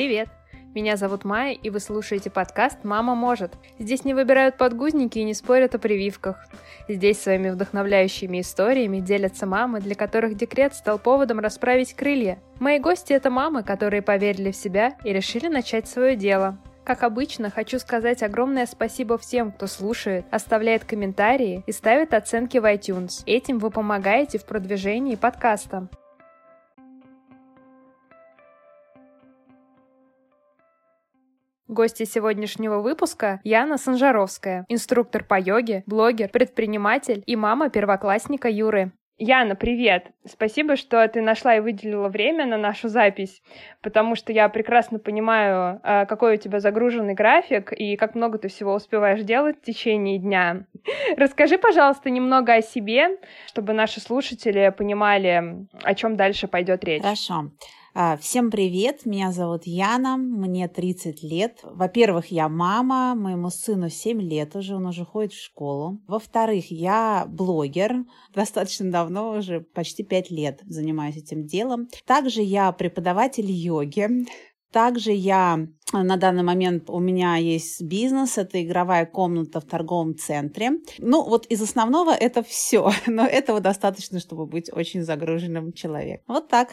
Привет! Меня зовут Майя, и вы слушаете подкаст «Мама может». Здесь не выбирают подгузники и не спорят о прививках. Здесь своими вдохновляющими историями делятся мамы, для которых декрет стал поводом расправить крылья. Мои гости — это мамы, которые поверили в себя и решили начать свое дело. Как обычно, хочу сказать огромное спасибо всем, кто слушает, оставляет комментарии и ставит оценки в iTunes. Этим вы помогаете в продвижении подкаста. Гости сегодняшнего выпуска – Яна Санжаровская, инструктор по йоге, блогер, предприниматель и мама первоклассника Юры. Яна, привет! Спасибо, что ты нашла и выделила время на нашу запись, потому что я прекрасно понимаю, а, какой у тебя загруженный график и как много ты всего успеваешь делать в течение дня. Расскажи, пожалуйста, немного о себе, чтобы наши слушатели понимали, о чем дальше пойдет речь. Хорошо. А, всем привет, меня зовут Яна, мне 30 лет. Во-первых, я мама, моему сыну 7 лет уже, он уже ходит в школу. Во-вторых, я блогер, достаточно давно, уже почти 5 лет занимаюсь этим делом. Также я преподаватель йоги, также я на данный момент у меня есть бизнес, это игровая комната в торговом центре. Ну, вот из основного это все, но этого достаточно, чтобы быть очень загруженным человеком. Вот так.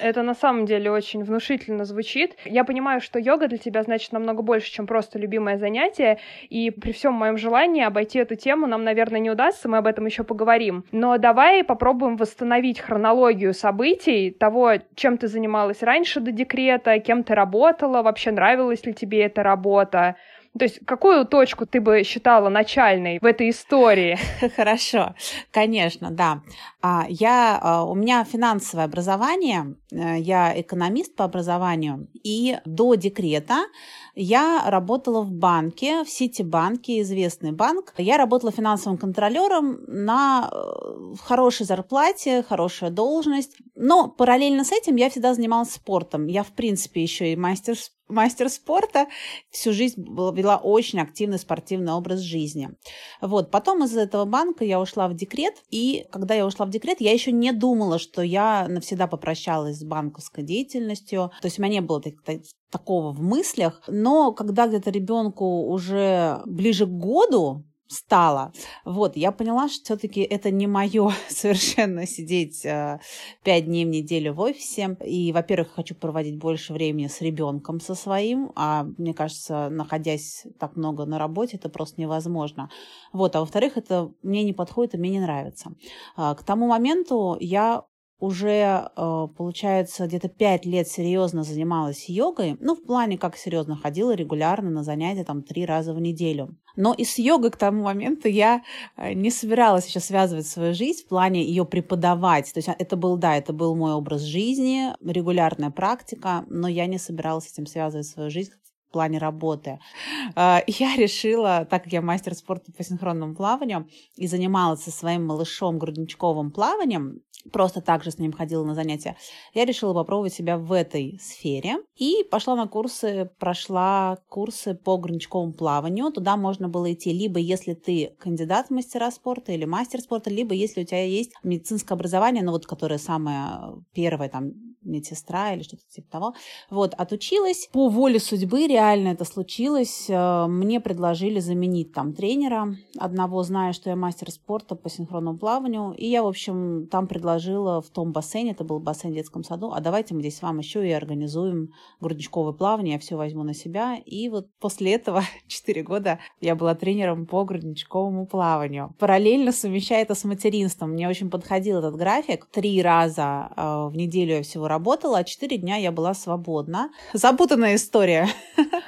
Это на самом деле очень внушительно звучит. Я понимаю, что йога для тебя значит намного больше, чем просто любимое занятие, и при всем моем желании обойти эту тему нам, наверное, не удастся, мы об этом еще поговорим. Но давай попробуем восстановить хронологию событий, того, чем ты занималась раньше до декрета, кем ты работала, вообще нравилась ли тебе эта работа. То есть какую точку ты бы считала начальной в этой истории? Хорошо, конечно, да. А, я, а, у меня финансовое образование, я экономист по образованию, и до декрета я работала в банке, в Ситибанке, известный банк. Я работала финансовым контролером на э, хорошей зарплате, хорошая должность. Но параллельно с этим я всегда занималась спортом. Я, в принципе, еще и мастер мастер спорта, всю жизнь вела очень активный спортивный образ жизни. Вот, потом из этого банка я ушла в декрет, и когда я ушла в декрет, я еще не думала, что я навсегда попрощалась с банковской деятельностью, то есть у меня не было такого в мыслях, но когда где-то ребенку уже ближе к году, стало. Вот, я поняла, что все-таки это не мое совершенно сидеть э, пять дней в неделю в офисе. И, во-первых, хочу проводить больше времени с ребенком со своим, а мне кажется, находясь так много на работе, это просто невозможно. Вот, а во-вторых, это мне не подходит и мне не нравится. А, к тому моменту я уже, э, получается, где-то пять лет серьезно занималась йогой. Ну, в плане, как серьезно ходила регулярно на занятия, там, три раза в неделю. Но и с йогой к тому моменту я э, не собиралась еще связывать свою жизнь в плане ее преподавать. То есть а, это был, да, это был мой образ жизни, регулярная практика, но я не собиралась этим связывать свою жизнь в плане работы. Э, я решила, так как я мастер спорта по синхронному плаванию и занималась со своим малышом грудничковым плаванием, просто так же с ним ходила на занятия, я решила попробовать себя в этой сфере и пошла на курсы, прошла курсы по граничковому плаванию. Туда можно было идти либо если ты кандидат в мастера спорта или мастер спорта, либо если у тебя есть медицинское образование, ну вот которое самое первое, там, медсестра или что-то типа того. Вот, отучилась. По воле судьбы реально это случилось. Э, мне предложили заменить там тренера одного, зная, что я мастер спорта по синхронному плаванию. И я, в общем, там предложила в том бассейне, это был бассейн в детском саду, а давайте мы здесь с вами еще и организуем грудничковое плавание, я все возьму на себя. И вот после этого 4 года я была тренером по грудничковому плаванию. Параллельно совмещая это с материнством. Мне очень подходил этот график. Три раза э, в неделю я всего работала, а четыре дня я была свободна. Запутанная история.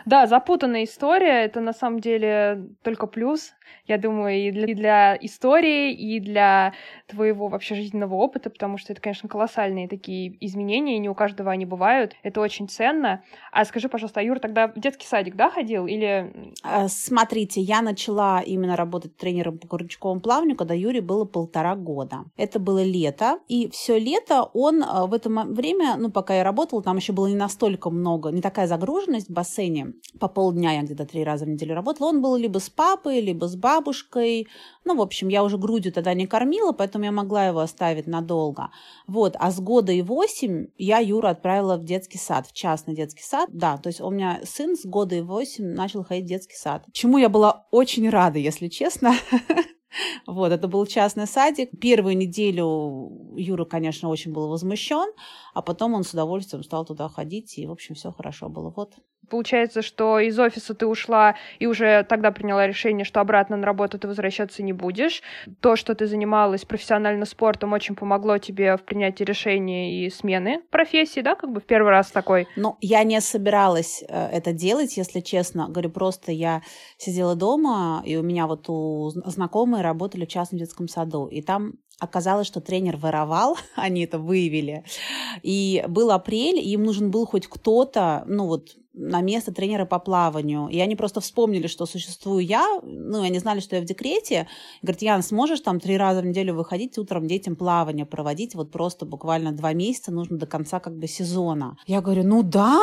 Да, запутанная история. Это на самом деле только плюс я думаю, и для, и для истории, и для твоего вообще жизненного опыта, потому что это, конечно, колоссальные такие изменения, и не у каждого они бывают. Это очень ценно. А скажи, пожалуйста, а Юр тогда в детский садик, да, ходил? Или... А, смотрите, я начала именно работать тренером по горничковому плаванию, когда Юре было полтора года. Это было лето, и все лето он а, в это время, ну, пока я работала, там еще было не настолько много, не такая загруженность в бассейне. По полдня я где-то три раза в неделю работала. Он был либо с папой, либо с бабушкой. Ну, в общем, я уже грудью тогда не кормила, поэтому я могла его оставить надолго. Вот, а с года и восемь я Юру отправила в детский сад, в частный детский сад. Да, то есть у меня сын с года и восемь начал ходить в детский сад. Чему я была очень рада, если честно. Вот, это был частный садик. Первую неделю Юра, конечно, очень был возмущен, а потом он с удовольствием стал туда ходить, и, в общем, все хорошо было. Вот. Получается, что из офиса ты ушла и уже тогда приняла решение, что обратно на работу ты возвращаться не будешь. То, что ты занималась профессионально спортом, очень помогло тебе в принятии решения и смены профессии, да, как бы в первый раз такой? Ну, я не собиралась э, это делать, если честно. Говорю, просто я сидела дома, и у меня вот у знакомые работали в частном детском саду, и там Оказалось, что тренер воровал, они это выявили. И был апрель, и им нужен был хоть кто-то, ну вот, на место тренера по плаванию. И они просто вспомнили, что существую я, ну, они знали, что я в декрете. Говорят, Ян, сможешь там три раза в неделю выходить утром детям плавание проводить? Вот просто буквально два месяца нужно до конца как бы сезона. Я говорю, ну да,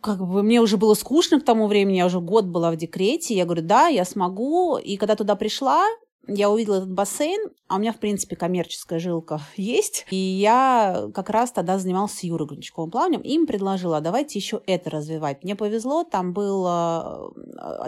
как бы мне уже было скучно к тому времени, я уже год была в декрете. Я говорю, да, я смогу. И когда туда пришла, я увидела этот бассейн, а у меня, в принципе, коммерческая жилка есть. И я как раз тогда занималась Юрой Гринчковым плаванием. Им предложила, давайте еще это развивать. Мне повезло, там был э,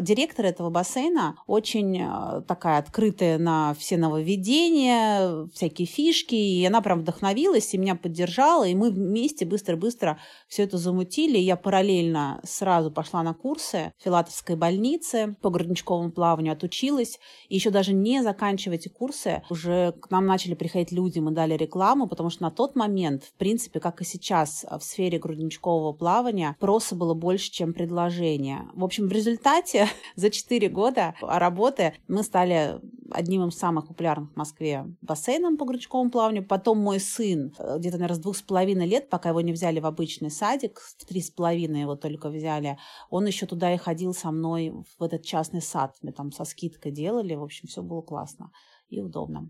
директор этого бассейна, очень такая открытая на все нововведения, всякие фишки. И она прям вдохновилась и меня поддержала. И мы вместе быстро-быстро все это замутили. Я параллельно сразу пошла на курсы в Филатовской больнице по грудничковому плаванию, отучилась. И еще даже не заканчивая эти курсы, уже к нам начали приходить люди, мы дали рекламу, потому что на тот момент, в принципе, как и сейчас в сфере грудничкового плавания, проса было больше, чем предложение. В общем, в результате за 4 года работы мы стали одним из самых популярных в Москве бассейном по грудничковому плаванию. Потом мой сын э, где-то, наверное, с двух с половиной лет, пока его не взяли в обычный садик, в три с половиной его только взяли, он еще туда и ходил со мной в этот частный сад. Мы там со скидкой делали. В общем, все было классно и удобно.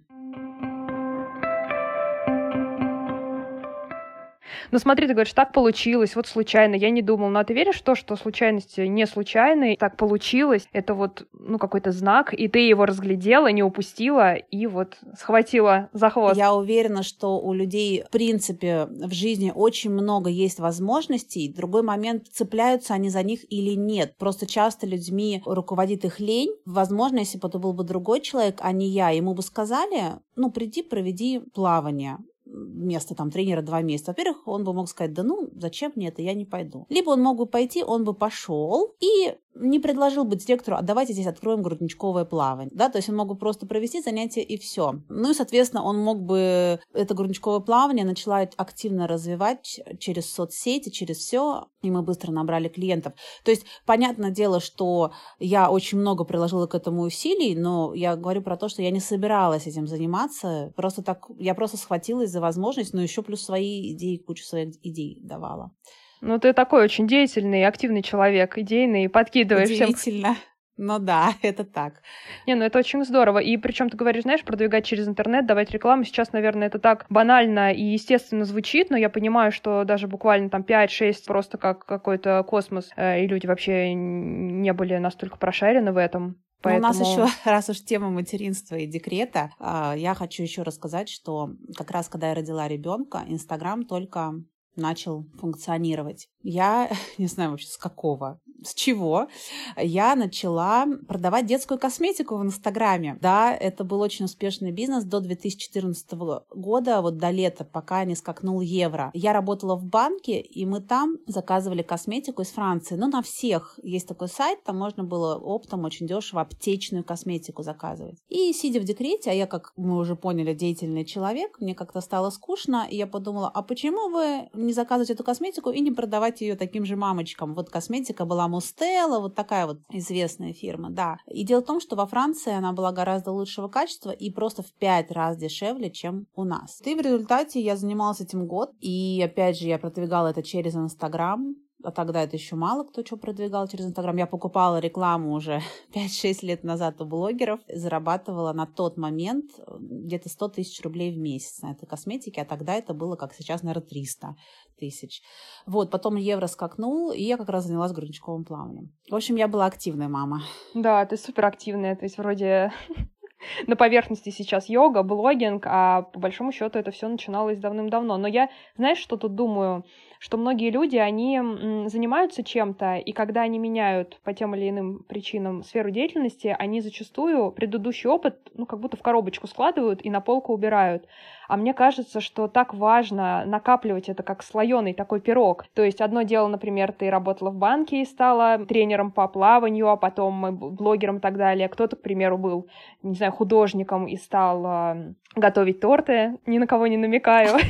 Ну смотри, ты говоришь, так получилось, вот случайно, я не думал. Но ты веришь в то, что случайности не случайные, так получилось, это вот, ну, какой-то знак, и ты его разглядела, не упустила, и вот схватила за хвост. Я уверена, что у людей, в принципе, в жизни очень много есть возможностей. Другой момент, цепляются они за них или нет. Просто часто людьми руководит их лень. Возможно, если бы это был бы другой человек, а не я, ему бы сказали, ну, приди, проведи плавание место там тренера два месяца. Во-первых, он бы мог сказать, да ну, зачем мне это, я не пойду. Либо он мог бы пойти, он бы пошел и не предложил бы директору, а давайте здесь откроем грудничковое плавание. Да, то есть он мог бы просто провести занятие и все. Ну и, соответственно, он мог бы это грудничковое плавание начала активно развивать через соцсети, через все, и мы быстро набрали клиентов. То есть, понятное дело, что я очень много приложила к этому усилий, но я говорю про то, что я не собиралась этим заниматься. Просто так, я просто схватилась за возможность, но еще плюс свои идеи, кучу своих идей давала. Ну, ты такой очень деятельный, активный человек, идейный, подкидываешь всем. Удивительно. Ну да, это так. Не, ну это очень здорово. И причем ты говоришь, знаешь, продвигать через интернет, давать рекламу. Сейчас, наверное, это так банально и естественно звучит, но я понимаю, что даже буквально там 5-6 просто как какой-то космос, э, и люди вообще не были настолько прошарены в этом. Поэтому... Ну, у нас еще, раз уж тема материнства и декрета, а, я хочу еще рассказать, что как раз когда я родила ребенка, Инстаграм только начал функционировать. Я не знаю вообще с какого с чего я начала продавать детскую косметику в Инстаграме. Да, это был очень успешный бизнес до 2014 года, вот до лета, пока не скакнул евро. Я работала в банке, и мы там заказывали косметику из Франции. Ну, на всех есть такой сайт, там можно было оптом очень дешево аптечную косметику заказывать. И сидя в декрете, а я, как мы уже поняли, деятельный человек, мне как-то стало скучно, и я подумала, а почему вы не заказываете эту косметику и не продавать ее таким же мамочкам? Вот косметика была Мустелла, вот такая вот известная фирма, да. И дело в том, что во Франции она была гораздо лучшего качества и просто в пять раз дешевле, чем у нас. И в результате я занималась этим год, и опять же я продвигала это через Инстаграм, а тогда это еще мало кто что продвигал через Инстаграм. Я покупала рекламу уже 5-6 лет назад у блогеров, зарабатывала на тот момент э, где-то 100 тысяч рублей в месяц на этой косметике, а тогда это было, как сейчас, наверное, 300 тысяч. Вот, потом евро скакнул, и я как раз занялась грудничковым плаванием. В общем, я была активная мама. Да, ты супер активная, то есть вроде на поверхности сейчас йога, блогинг, а по большому счету это все начиналось давным-давно. Но я, знаешь, что тут думаю? Что многие люди, они занимаются чем-то, и когда они меняют по тем или иным причинам сферу деятельности, они зачастую предыдущий опыт, ну, как будто в коробочку складывают и на полку убирают. А мне кажется, что так важно накапливать это как слоеный такой пирог. То есть одно дело, например, ты работала в банке и стала тренером по плаванию, а потом блогером и так далее. Кто-то, к примеру, был, не знаю, художником и стал э, готовить торты. Ни на кого не намекаю.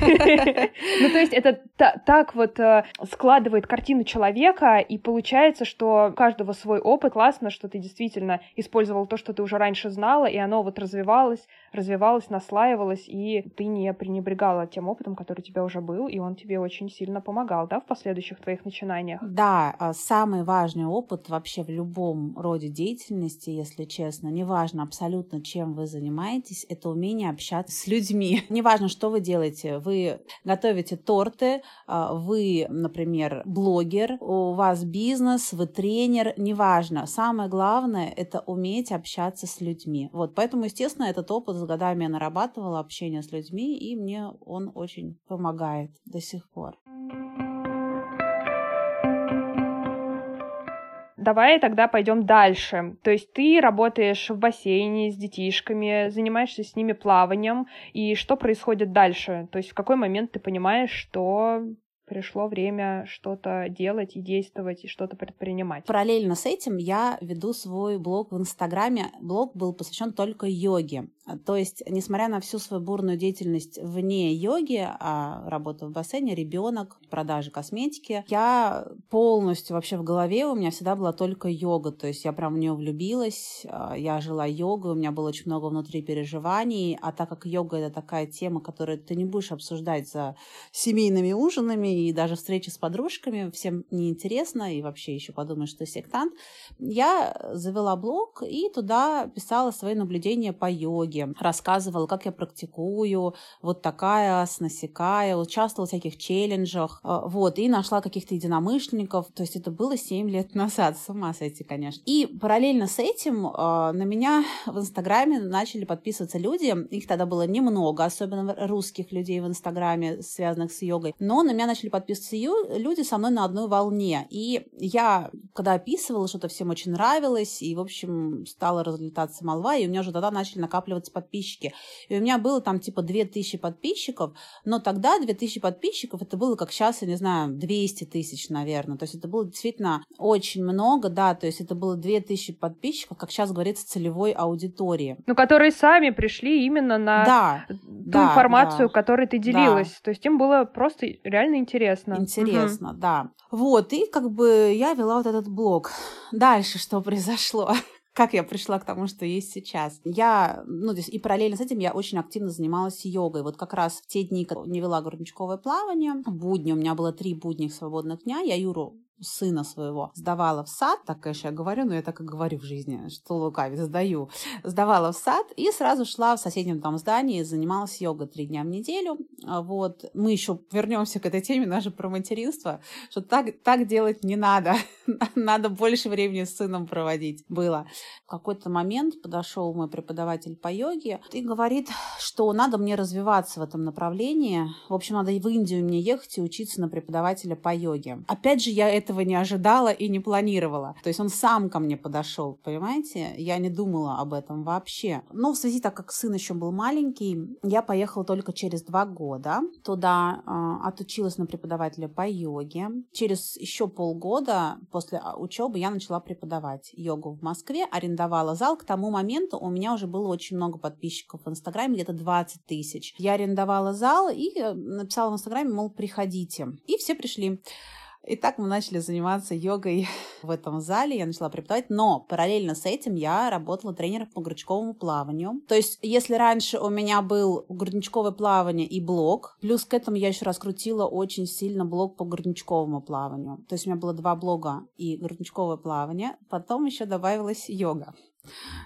Ну, то есть это так вот э, складывает картину человека, и получается, что у каждого свой опыт. Классно, что ты действительно использовал то, что ты уже раньше знала, и оно вот развивалось, развивалось, наслаивалось, и ты не пренебрегала тем опытом, который у тебя уже был, и он тебе очень сильно помогал, да, в последующих твоих начинаниях? Да, а самый важный опыт вообще в любом роде деятельности, если честно, неважно абсолютно, чем вы занимаетесь, это умение общаться с людьми. Неважно, что вы делаете, вы готовите торты, а, вы, например, блогер, у вас бизнес, вы тренер, неважно. Самое главное — это уметь общаться с людьми. Вот, поэтому, естественно, этот опыт с годами я нарабатывала, общение с людьми, и мне он очень помогает до сих пор. Давай тогда пойдем дальше. То есть ты работаешь в бассейне с детишками, занимаешься с ними плаванием, и что происходит дальше? То есть в какой момент ты понимаешь, что пришло время что-то делать и действовать, и что-то предпринимать. Параллельно с этим я веду свой блог в Инстаграме. Блог был посвящен только йоге. То есть, несмотря на всю свою бурную деятельность вне йоги, а работа в бассейне, ребенок, продажи косметики, я полностью вообще в голове у меня всегда была только йога. То есть я прям в нее влюбилась, а, я жила йогой, у меня было очень много внутри переживаний, а так как йога это такая тема, которую ты не будешь обсуждать за семейными ужинами и даже встречи с подружками всем неинтересно, и вообще еще подумаешь, что сектант, я завела блог и туда писала свои наблюдения по йоге, рассказывала, как я практикую, вот такая асана, сякая, участвовала в всяких челленджах, э, вот, и нашла каких-то единомышленников, то есть это было 7 лет назад, с ума сойти, конечно. И параллельно с этим э, на меня в Инстаграме начали подписываться люди, их тогда было немного, особенно русских людей в Инстаграме, связанных с йогой, но на меня начали начали подписываться люди со мной на одной волне. И я, когда описывала, что-то всем очень нравилось, и, в общем, стала разлетаться молва, и у меня уже тогда начали накапливаться подписчики. И у меня было там типа 2000 подписчиков, но тогда 2000 подписчиков, это было как сейчас, я не знаю, 200 тысяч, наверное. То есть это было действительно очень много, да, то есть это было 2000 подписчиков, как сейчас говорится, целевой аудитории. Ну, которые сами пришли именно на да, ту да, информацию, да, которой ты делилась. Да. То есть им было просто реально интересно интересно. Интересно, угу. да. Вот, и как бы я вела вот этот блог. Дальше что произошло? как я пришла к тому, что есть сейчас. Я, ну, то есть и параллельно с этим я очень активно занималась йогой. Вот как раз в те дни, когда не вела грудничковое плавание, будни, у меня было три будних свободных дня, я Юру сына своего сдавала в сад, так, конечно, я говорю, но я так и говорю в жизни, что лукавить, сдаю, сдавала в сад и сразу шла в соседнем там здании, занималась йогой три дня в неделю. А вот мы еще вернемся к этой теме, даже про материнство, что так, так делать не надо, надо больше времени с сыном проводить было. В какой-то момент подошел мой преподаватель по йоге и говорит, что надо мне развиваться в этом направлении. В общем, надо в Индию мне ехать и учиться на преподавателя по йоге. Опять же, я это этого не ожидала и не планировала. То есть он сам ко мне подошел, понимаете? Я не думала об этом вообще. Но в связи, так как сын еще был маленький, я поехала только через два года. Туда э, отучилась на преподавателя по йоге. Через еще полгода после а, учебы я начала преподавать йогу в Москве, арендовала зал. К тому моменту у меня уже было очень много подписчиков в Инстаграме, где-то 20 тысяч. Я арендовала зал и э, написала в Инстаграме, мол, приходите. И все пришли. И так мы начали заниматься йогой в этом зале, я начала преподавать, но параллельно с этим я работала тренером по грудничковому плаванию. То есть, если раньше у меня был грудничковое плавание и блок, плюс к этому я еще раскрутила очень сильно блок по грудничковому плаванию. То есть, у меня было два блога и грудничковое плавание, потом еще добавилась йога.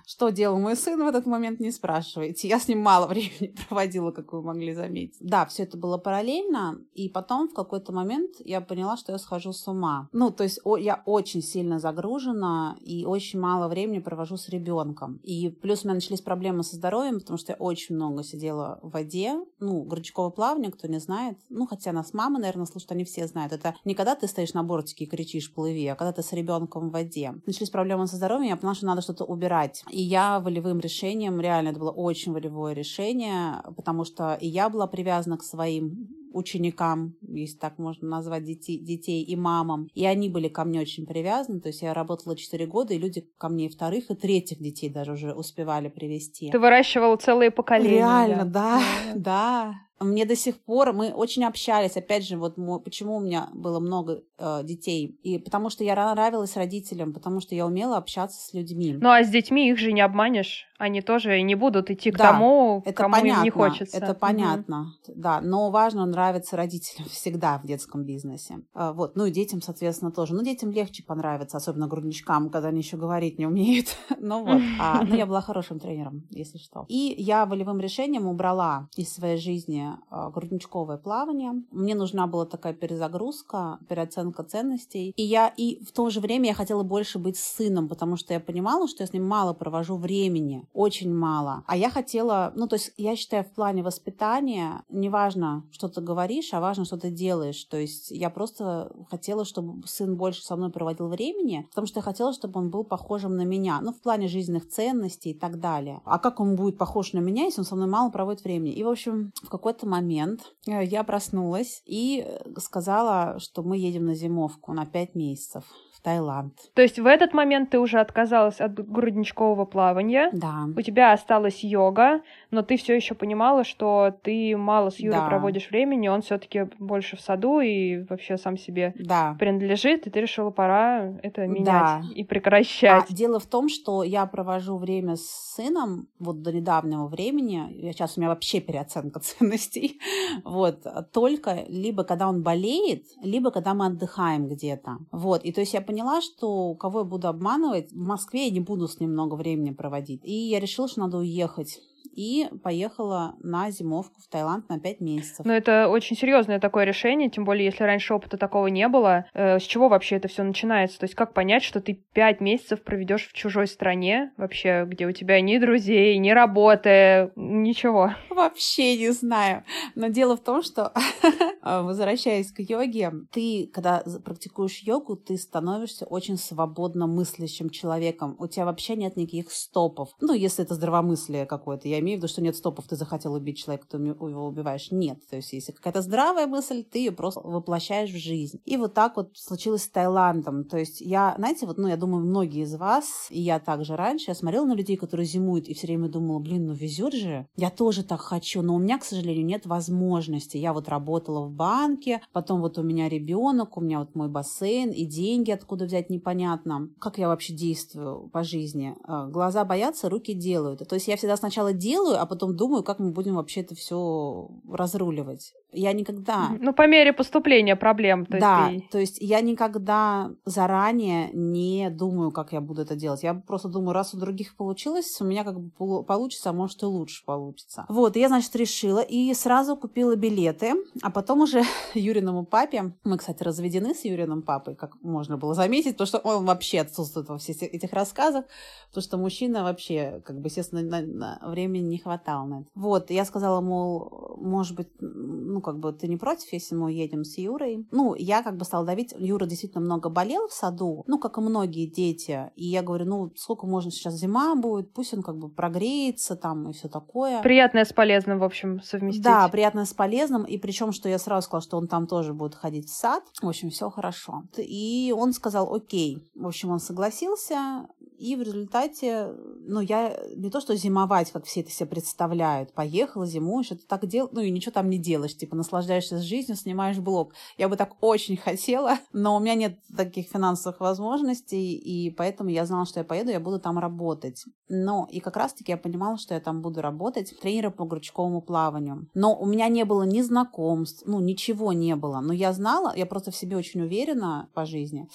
Что делал мой сын в этот момент, не спрашивайте. Я с ним мало времени проводила, как вы могли заметить. Да, все это было параллельно, и потом в какой-то момент я поняла, что я схожу с ума. Ну, то есть о, я очень сильно загружена и очень мало времени провожу с ребенком. И плюс у меня начались проблемы со здоровьем, потому что я очень много сидела в воде. Ну, грудочковое плавание, кто не знает. Ну, хотя нас мама, наверное, слушают, они все знают. Это не когда ты стоишь на бортике и кричишь «плыви», а когда ты с ребенком в воде. Начались проблемы со здоровьем, я поняла, что надо что-то убирать. И я волевым решением, реально это было очень волевое решение, потому что и я была привязана к своим ученикам, если так можно назвать детей, детей и мамам. И они были ко мне очень привязаны. То есть я работала 4 года, и люди ко мне и вторых, и третьих детей даже уже успевали привести. Ты выращивала целые поколения. Реально, да, да. да. Мне до сих пор, мы очень общались, опять же, вот почему у меня было много э, детей, и потому что я нравилась родителям, потому что я умела общаться с людьми. Ну а с детьми их же не обманешь, они тоже не будут идти к да, тому, это кому понятно, им не хочется. Это понятно, угу. да, но важно нравиться родителям всегда в детском бизнесе. Э, вот, ну и детям, соответственно, тоже. Ну детям легче понравиться, особенно грудничкам, когда они еще говорить не умеют. ну вот, а, ну я была хорошим тренером, если что. И я волевым решением убрала из своей жизни а, грудничковое плавание. Мне нужна была такая перезагрузка, переоценка ценностей. И я и в то же время я хотела больше быть с сыном, потому что я понимала, что я с ним мало провожу времени, очень мало. А я хотела, ну то есть я считаю в плане воспитания, неважно, что ты говоришь, а важно, что ты делаешь. То есть я просто хотела, чтобы сын больше со мной проводил времени, потому что я хотела, чтобы он был похожим на меня, ну в плане жизненных ценностей и так далее. А как он будет похож на меня, если он со мной мало проводит времени? И в общем в какой-то какой-то момент э, я проснулась и э, сказала, что мы едем на зимовку на пять месяцев. Таиланд. То есть в этот момент ты уже отказалась от грудничкового плавания. Да. У тебя осталась йога, но ты все еще понимала, что ты мало с Юрой да. проводишь времени, он все-таки больше в саду и вообще сам себе да. принадлежит, и ты решила, пора это менять да. и прекращать. А дело в том, что я провожу время с сыном вот до недавнего времени, сейчас у меня вообще переоценка ценностей, вот, только либо когда он болеет, либо когда мы отдыхаем где-то. Вот, и то есть я поняла, что кого я буду обманывать, в Москве я не буду с ним много времени проводить. И я решила, что надо уехать и поехала на зимовку в Таиланд на 5 месяцев. Ну, это очень серьезное такое решение, тем более, если раньше опыта такого не было. Э, с чего вообще это все начинается? То есть, как понять, что ты 5 месяцев проведешь в чужой стране, вообще, где у тебя ни друзей, ни работы, ничего? Вообще не знаю. Но дело в том, что, возвращаясь к йоге, ты, когда практикуешь йогу, ты становишься очень свободно мыслящим человеком. У тебя вообще нет никаких стопов. Ну, если это здравомыслие какое-то. Я имею в виду, что нет стопов, ты захотел убить человека, ты его убиваешь. Нет. То есть, если какая-то здравая мысль, ты ее просто воплощаешь в жизнь. И вот так вот случилось с Таиландом. То есть, я, знаете, вот, ну, я думаю, многие из вас, и я также раньше, я смотрела на людей, которые зимуют, и все время думала, блин, ну везет же. Я тоже так хочу, но у меня, к сожалению, нет возможности. Я вот работала в банке, потом вот у меня ребенок, у меня вот мой бассейн, и деньги откуда взять непонятно. Как я вообще действую по жизни? А, глаза боятся, руки делают. То есть, я всегда сначала делаю, а потом думаю, как мы будем вообще это все разруливать. Я никогда... Ну, по мере поступления проблем. То да, есть ты... то есть я никогда заранее не думаю, как я буду это делать. Я просто думаю, раз у других получилось, у меня как бы получится, а может и лучше получится. Вот, и я, значит, решила и сразу купила билеты, а потом уже Юриному папе, мы, кстати, разведены с Юриным папой, как можно было заметить, потому что он вообще отсутствует во всех этих рассказах, потому что мужчина вообще, как бы, естественно, на, на времени не хватало на это. Вот, я сказала, мол, может быть, ну, как бы ты не против, если мы уедем с Юрой? Ну, я как бы стала давить. Юра действительно много болел в саду, ну, как и многие дети. И я говорю, ну, сколько можно сейчас зима будет, пусть он как бы прогреется там и все такое. Приятное с полезным, в общем, совместить. Да, приятное с полезным. И причем, что я сразу сказала, что он там тоже будет ходить в сад. В общем, все хорошо. И он сказал, окей. В общем, он согласился. И в результате, ну, я не то что зимовать, как все это себе представляют, поехала, зимуешь, это так дел, ну, и ничего там не делаешь, типа наслаждаешься жизнью, снимаешь блог. Я бы так очень хотела, но у меня нет таких финансовых возможностей, и поэтому я знала, что я поеду, я буду там работать. Но и как раз-таки я понимала, что я там буду работать тренером по крючковому плаванию. Но у меня не было ни знакомств, ну, ничего не было. Но я знала, я просто в себе очень уверена по жизни,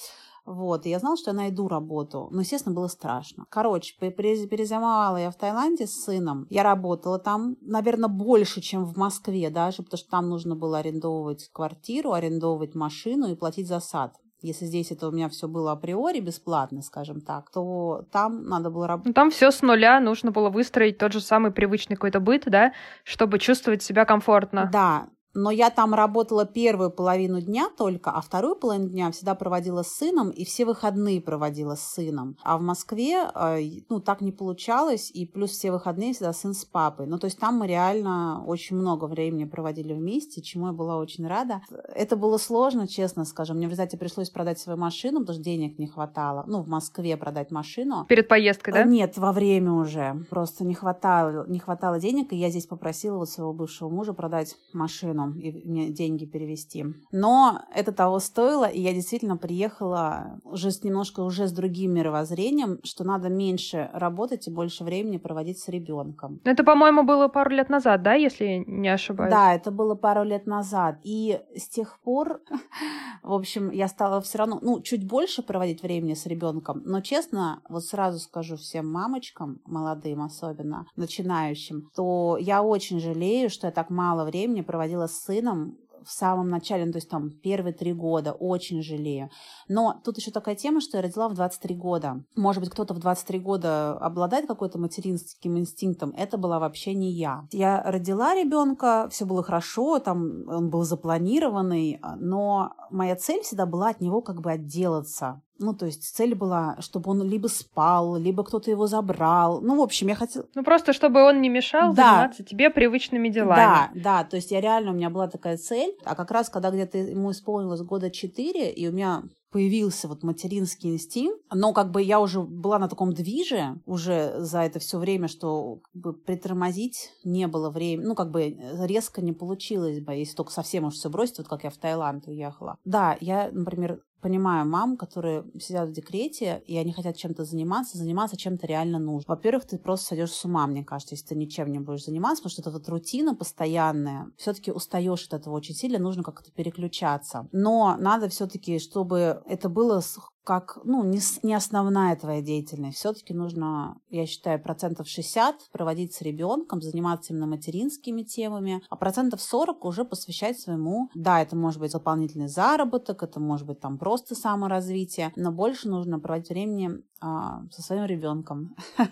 вот, и я знала, что я найду работу. Но, естественно, было страшно. Короче, перезимовала я в Таиланде с сыном. Я работала там, наверное, больше, чем в Москве даже, потому что там нужно было арендовывать квартиру, арендовывать машину и платить за сад. Если здесь это у меня все было априори бесплатно, скажем так, то там надо было работать. Ну, там все с нуля, нужно было выстроить тот же самый привычный какой-то быт, да, чтобы чувствовать себя комфортно. Да, но я там работала первую половину дня только, а вторую половину дня всегда проводила с сыном, и все выходные проводила с сыном. А в Москве, э, ну, так не получалось, и плюс все выходные всегда сын с папой. Ну, то есть там мы реально очень много времени проводили вместе, чему я была очень рада. Это было сложно, честно скажем. Мне в результате пришлось продать свою машину, потому что денег не хватало. Ну, в Москве продать машину. Перед поездкой, да? Нет, во время уже. Просто не хватало, не хватало денег, и я здесь попросила вот своего бывшего мужа продать машину и мне деньги перевести. Но это того стоило, и я действительно приехала уже с немножко уже с другим мировоззрением, что надо меньше работать и больше времени проводить с ребенком. Это, по-моему, было пару лет назад, да, если не ошибаюсь? Да, это было пару лет назад. И с тех пор, в общем, я стала все равно, ну, чуть больше проводить времени с ребенком. Но честно, вот сразу скажу всем мамочкам, молодым особенно, начинающим, то я очень жалею, что я так мало времени проводила с сыном в самом начале, ну, то есть там первые три года, очень жалею. Но тут еще такая тема, что я родила в 23 года. Может быть, кто-то в 23 года обладает какой-то материнским инстинктом. Это была вообще не я. Я родила ребенка, все было хорошо, там он был запланированный, но моя цель всегда была от него как бы отделаться. Ну, то есть цель была, чтобы он либо спал, либо кто-то его забрал. Ну, в общем, я хотела... Ну, просто чтобы он не мешал да. заниматься тебе привычными делами. Да, да, то есть я реально, у меня была такая цель. А как раз, когда где-то ему исполнилось года четыре, и у меня появился вот материнский инстинкт, но как бы я уже была на таком движе уже за это все время, что как бы притормозить не было времени, ну как бы резко не получилось бы, если только совсем уж все бросить, вот как я в Таиланд уехала. Да, я, например, понимаю мам, которые сидят в декрете, и они хотят чем-то заниматься, заниматься чем-то реально нужно. Во-первых, ты просто сойдешь с ума, мне кажется, если ты ничем не будешь заниматься, потому что это вот рутина постоянная. Все-таки устаешь от этого очень сильно, нужно как-то переключаться. Но надо все-таки, чтобы это было как, ну, не, не основная твоя деятельность. Все-таки нужно, я считаю, процентов 60 проводить с ребенком, заниматься именно материнскими темами, а процентов 40 уже посвящать своему, да, это может быть дополнительный заработок, это может быть там просто саморазвитие, но больше нужно проводить времени со своим ребенком.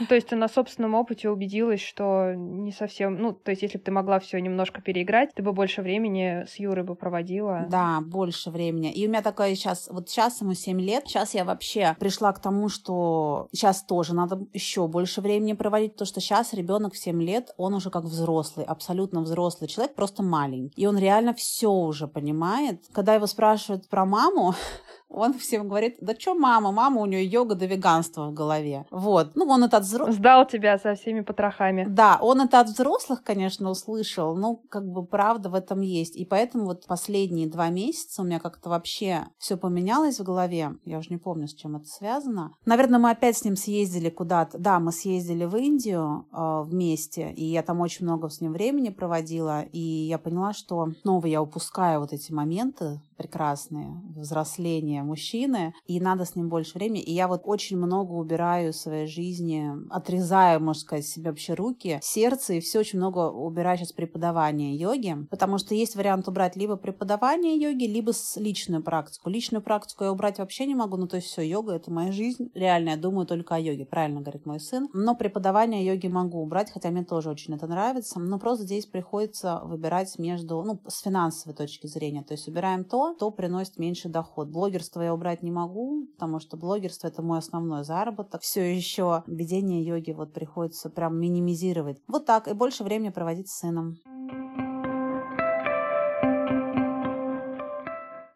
Ну, то есть ты на собственном опыте убедилась, что не совсем, ну, то есть если бы ты могла все немножко переиграть, ты бы больше времени с Юрой бы проводила. Да, больше времени. И у меня такое сейчас, вот сейчас ему 7 лет, сейчас я вообще пришла к тому, что сейчас тоже надо еще больше времени проводить, потому что сейчас ребенок в 7 лет, он уже как взрослый, абсолютно взрослый человек, просто маленький. И он реально все уже понимает. Когда его спрашивают про маму, он всем говорит, да что мама, мама у нее йога до веганства в голове. Вот. Ну, он это от взрослых... Сдал тебя со всеми потрохами. Да, он это от взрослых, конечно, услышал, но как бы правда в этом есть. И поэтому вот последние два месяца у меня как-то вообще все поменялось в голове. Я уже не помню, с чем это связано. Наверное, мы опять с ним съездили куда-то. Да, мы съездили в Индию э, вместе, и я там очень много с ним времени проводила, и я поняла, что снова я упускаю вот эти моменты прекрасные, взросления мужчины, и надо с ним больше времени. И я вот очень много убираю в своей жизни, отрезаю, можно сказать, себе вообще руки, сердце, и все очень много убираю сейчас преподавания йоги, потому что есть вариант убрать либо преподавание йоги, либо с личную практику. Личную практику я убрать вообще не могу, ну то есть все, йога — это моя жизнь, реально, я думаю только о йоге, правильно говорит мой сын, но преподавание йоги могу убрать, хотя мне тоже очень это нравится, но просто здесь приходится выбирать между, ну, с финансовой точки зрения, то есть убираем то, то, приносит меньше доход. Блогерство я убрать не могу, потому что блогерство это мой основной заработок. Все еще ведение йоги вот приходится прям минимизировать. Вот так, и больше времени проводить с сыном.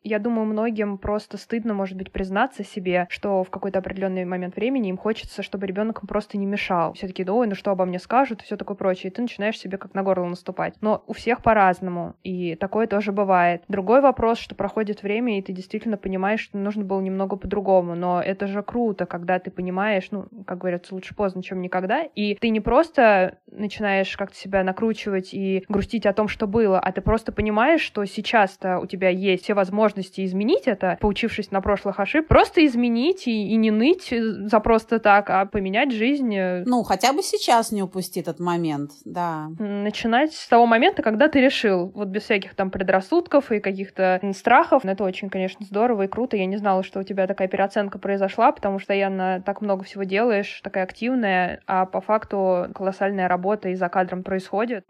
Я думаю, многим просто стыдно, может быть, признаться себе, что в какой-то определенный момент времени им хочется, чтобы ребенок просто не мешал. Все таки ой, ну что обо мне скажут, и все такое прочее. И ты начинаешь себе как на горло наступать. Но у всех по-разному, и такое тоже бывает. Другой вопрос, что проходит время, и ты действительно понимаешь, что нужно было немного по-другому. Но это же круто, когда ты понимаешь, ну, как говорится, лучше поздно, чем никогда. И ты не просто начинаешь как-то себя накручивать и грустить о том, что было, а ты просто понимаешь, что сейчас-то у тебя есть все возможности изменить это, поучившись на прошлых ошибках, просто изменить и, и не ныть за просто так, а поменять жизнь. Э, ну, хотя бы сейчас не упусти этот момент, да. Начинать с того момента, когда ты решил, вот без всяких там предрассудков и каких-то страхов. Это очень, конечно, здорово и круто. Я не знала, что у тебя такая переоценка произошла, потому что я на так много всего делаешь, такая активная, а по факту колоссальная работа и за кадром происходит.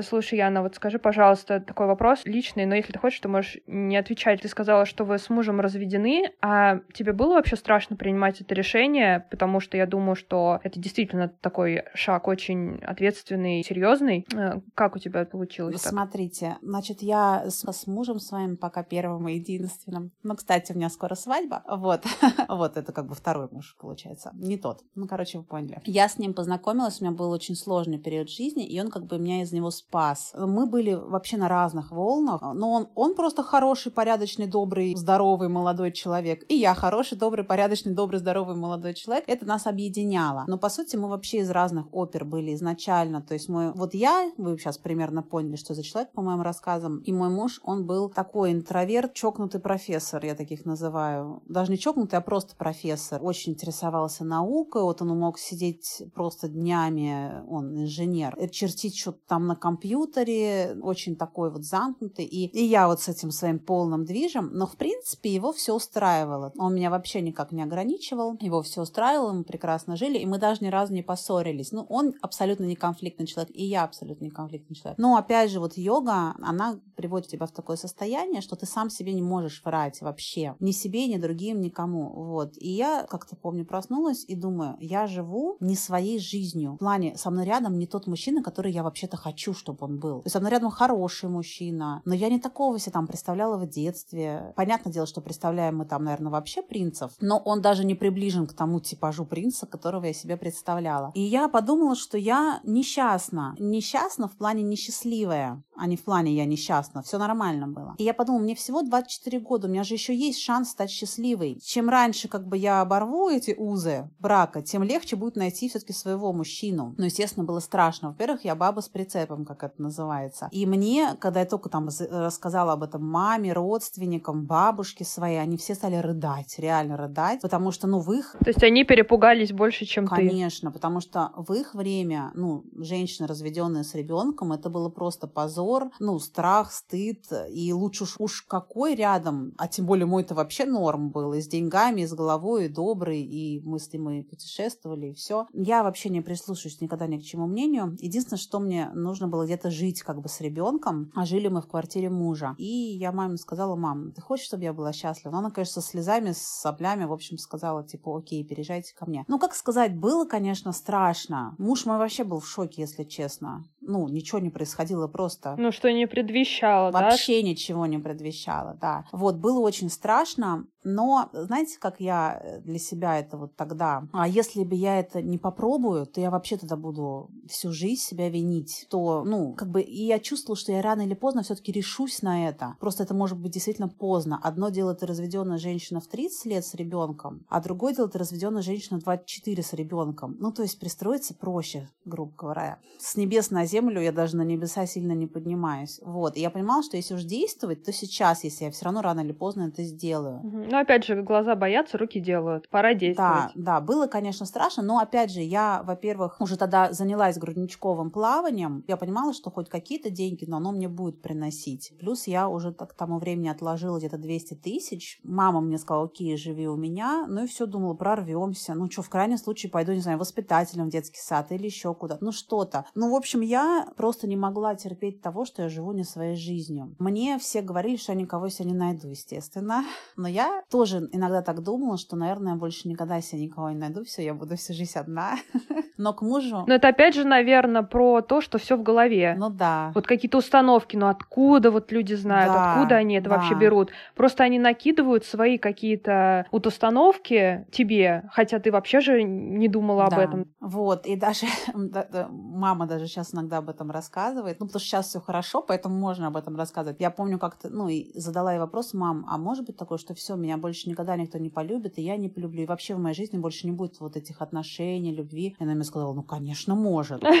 Слушай, Яна, вот скажи, пожалуйста, такой вопрос личный, но если ты хочешь, то можешь не отвечать. Ты сказала, что вы с мужем разведены, а тебе было вообще страшно принимать это решение? Потому что я думаю, что это действительно такой шаг очень ответственный, серьезный. Э, как у тебя получилось? Смотрите, значит, я с, с мужем своим пока первым и единственным. Ну, кстати, у меня скоро свадьба. Вот. вот, это как бы второй муж, получается. Не тот. Ну, короче, вы поняли. Я с ним познакомилась, у меня был очень сложный период жизни, и он как бы меня из него спас. Мы были вообще на разных волнах, но он, он просто хороший, порядочный, добрый, здоровый молодой человек. И я хороший, добрый, порядочный, добрый, здоровый молодой человек. Это нас объединяло. Но, по сути, мы вообще из разных опер были изначально. То есть мы... Вот я, вы сейчас примерно поняли, что за человек, по моим рассказам, и мой муж, он был такой интроверт, чокнутый профессор, я таких называю. Даже не чокнутый, а просто профессор. Очень интересовался наукой, вот он мог сидеть просто днями, он инженер, чертить что-то там на компьютере, компьютере, очень такой вот замкнутый. И, и я вот с этим своим полным движем, но в принципе его все устраивало. Он меня вообще никак не ограничивал, его все устраивало, мы прекрасно жили, и мы даже ни разу не поссорились. Ну, он абсолютно не конфликтный человек, и я абсолютно не конфликтный человек. Но опять же, вот йога, она приводит тебя в такое состояние, что ты сам себе не можешь врать вообще. Ни себе, ни другим, никому. Вот. И я как-то помню проснулась и думаю, я живу не своей жизнью. В плане, со мной рядом не тот мужчина, который я вообще-то хочу, чтобы он был. То есть со мной рядом хороший мужчина, но я не такого себе там представляла в детстве. Понятное дело, что представляем мы там, наверное, вообще принцев, но он даже не приближен к тому типажу принца, которого я себе представляла. И я подумала, что я несчастна. Несчастна в плане несчастливая, а не в плане я несчастна. Все нормально было. И я подумала, мне всего 24 года, у меня же еще есть шанс стать счастливой. Чем раньше как бы я оборву эти узы брака, тем легче будет найти все-таки своего мужчину. Но, естественно, было страшно. Во-первых, я баба с прицепом, как это называется. И мне, когда я только там рассказала об этом маме, родственникам, бабушке своей, они все стали рыдать, реально рыдать, потому что, ну, в их... То есть они перепугались больше, чем Конечно, ты? Конечно, потому что в их время, ну, женщина, разведенная с ребенком, это было просто позор, ну, страх, стыд, и лучше уж, уж какой рядом, а тем более мой-то вообще норм был, и с деньгами, и с головой, и добрый, и мы с ним и путешествовали, и все. Я вообще не прислушиваюсь никогда ни к чему мнению. Единственное, что мне нужно было где-то жить как бы с ребенком, а жили мы в квартире мужа. И я маме сказала, мам, ты хочешь, чтобы я была счастлива? Но она, конечно, со слезами, с соплями, в общем, сказала, типа, окей, переезжайте ко мне. Ну, как сказать, было, конечно, страшно. Муж мой вообще был в шоке, если честно. Ну, ничего не происходило просто. Ну, что не предвещало, вообще да? Вообще ничего не предвещало, да. Вот, было очень страшно. Но знаете, как я э, для себя это вот тогда, а если бы я это не попробую, то я вообще тогда буду всю жизнь себя винить. То, ну, как бы, и я чувствовала, что я рано или поздно все-таки решусь на это. Просто это может быть действительно поздно. Одно дело, ты разведенная женщина в 30 лет с ребенком, а другое дело, ты разведенная женщина в 24 с ребенком. Ну, то есть пристроиться проще, грубо говоря. С небес на землю я даже на небеса сильно не поднимаюсь. Вот. И я понимала, что если уж действовать, то сейчас, если я все равно рано или поздно это сделаю. Но опять же, глаза боятся, руки делают. Пора действовать. Да, да, было, конечно, страшно, но опять же, я, во-первых, уже тогда занялась грудничковым плаванием. Я понимала, что хоть какие-то деньги, но оно мне будет приносить. Плюс я уже к тому времени отложила где-то 200 тысяч. Мама мне сказала, окей, живи у меня. Ну и все, думала, прорвемся. Ну что, в крайнем случае пойду, не знаю, воспитателем в детский сад или еще куда-то. Ну что-то. Ну, в общем, я просто не могла терпеть того, что я живу не своей жизнью. Мне все говорили, что я никого себе не найду, естественно. Но я тоже иногда так думала, что, наверное, больше никогда себе никого не найду, все, я буду всю жизнь одна. Но к мужу... Но это опять же, наверное, про то, что все в голове. Ну да. Вот какие-то установки, ну откуда вот люди знают, да, откуда они это да. вообще берут? Просто они накидывают свои какие-то вот установки тебе, хотя ты вообще же не думала да. об этом. Вот, и даже мама даже сейчас иногда об этом рассказывает, ну потому что сейчас все хорошо, поэтому можно об этом рассказывать. Я помню как-то, ну и задала ей вопрос, мам, а может быть такое, что все, меня больше никогда никто не полюбит, и я не полюблю, и вообще в моей жизни больше не будет вот этих отношений, любви. И она мне сказала, ну конечно может.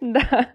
Да.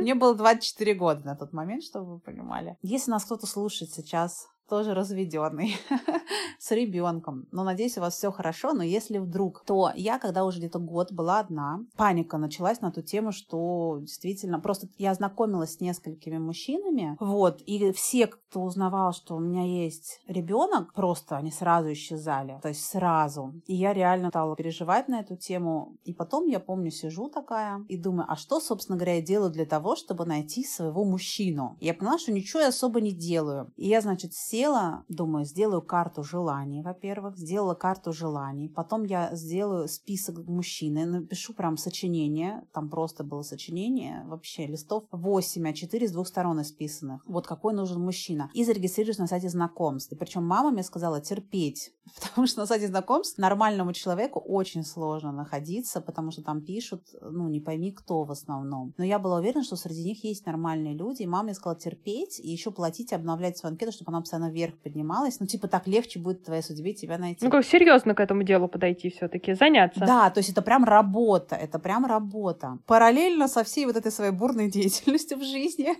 Мне было 24 года на тот момент, чтобы вы понимали. Если нас кто-то слушает сейчас, тоже разведенный, с ребенком. Но надеюсь, у вас все хорошо. Но если вдруг, то я, когда уже где-то год была одна, паника началась на ту тему, что действительно просто я знакомилась с несколькими мужчинами, вот, и все, кто узнавал, что у меня есть ребенок, просто они сразу исчезали, то есть сразу. И я реально стала переживать на эту тему. И потом, я помню, сижу такая и думаю, а что, собственно говоря, я делаю для того, чтобы найти своего мужчину? Я поняла, что ничего я особо не делаю. И я, значит, все села, думаю, сделаю карту желаний, во-первых, сделала карту желаний, потом я сделаю список мужчины, напишу прям сочинение, там просто было сочинение, вообще листов 8, а 4 с двух сторон исписанных. Вот какой нужен мужчина. И зарегистрируюсь на сайте знакомств. Причем мама мне сказала терпеть, потому что на сайте знакомств нормальному человеку очень сложно находиться, потому что там пишут, ну, не пойми кто в основном. Но я была уверена, что среди них есть нормальные люди, и мама мне сказала терпеть и еще платить обновлять свою анкету, чтобы она постоянно вверх поднималась. Ну, типа, так легче будет твоей судьбе тебя найти. Ну, как серьезно к этому делу подойти все-таки, заняться. Да, то есть это прям работа, это прям работа. Параллельно со всей вот этой своей бурной деятельностью в жизни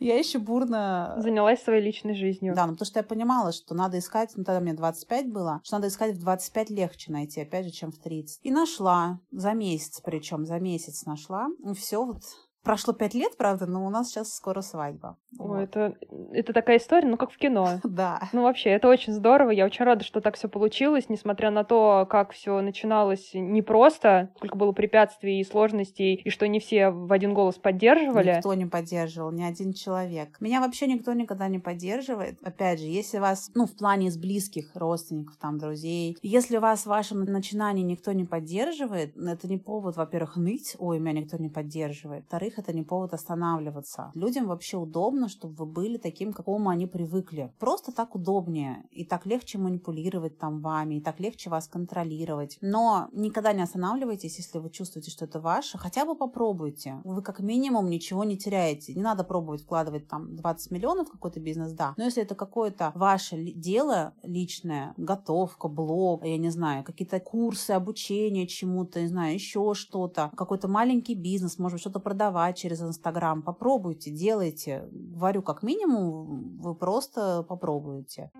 я еще бурно... Занялась своей личной жизнью. Да, ну, потому что я понимала, что надо искать, ну, тогда мне 25 было, что надо искать в 25 легче найти, опять же, чем в 30. И нашла, за месяц причем, за месяц нашла. И все вот Прошло пять лет, правда, но у нас сейчас скоро свадьба. Ой, вот. это, это такая история, ну, как в кино. Да. Ну, вообще, это очень здорово. Я очень рада, что так все получилось, несмотря на то, как все начиналось непросто, сколько было препятствий и сложностей, и что не все в один голос поддерживали. Никто не поддерживал, ни один человек. Меня вообще никто никогда не поддерживает. Опять же, если вас, ну, в плане из близких родственников, там, друзей, если вас в вашем начинании никто не поддерживает, это не повод, во-первых, ныть, ой, меня никто не поддерживает. Во-вторых, это не повод останавливаться. Людям вообще удобно, чтобы вы были таким, какому они привыкли. Просто так удобнее. И так легче манипулировать там вами, и так легче вас контролировать. Но никогда не останавливайтесь, если вы чувствуете, что это ваше. Хотя бы попробуйте. Вы как минимум ничего не теряете. Не надо пробовать вкладывать там 20 миллионов в какой-то бизнес, да. Но если это какое-то ваше дело личное, готовка, блог, я не знаю, какие-то курсы, обучение чему-то, не знаю, еще что-то, какой-то маленький бизнес, может быть, что-то продавать, продавать через Инстаграм. Попробуйте, делайте. Говорю, как минимум, вы просто попробуете.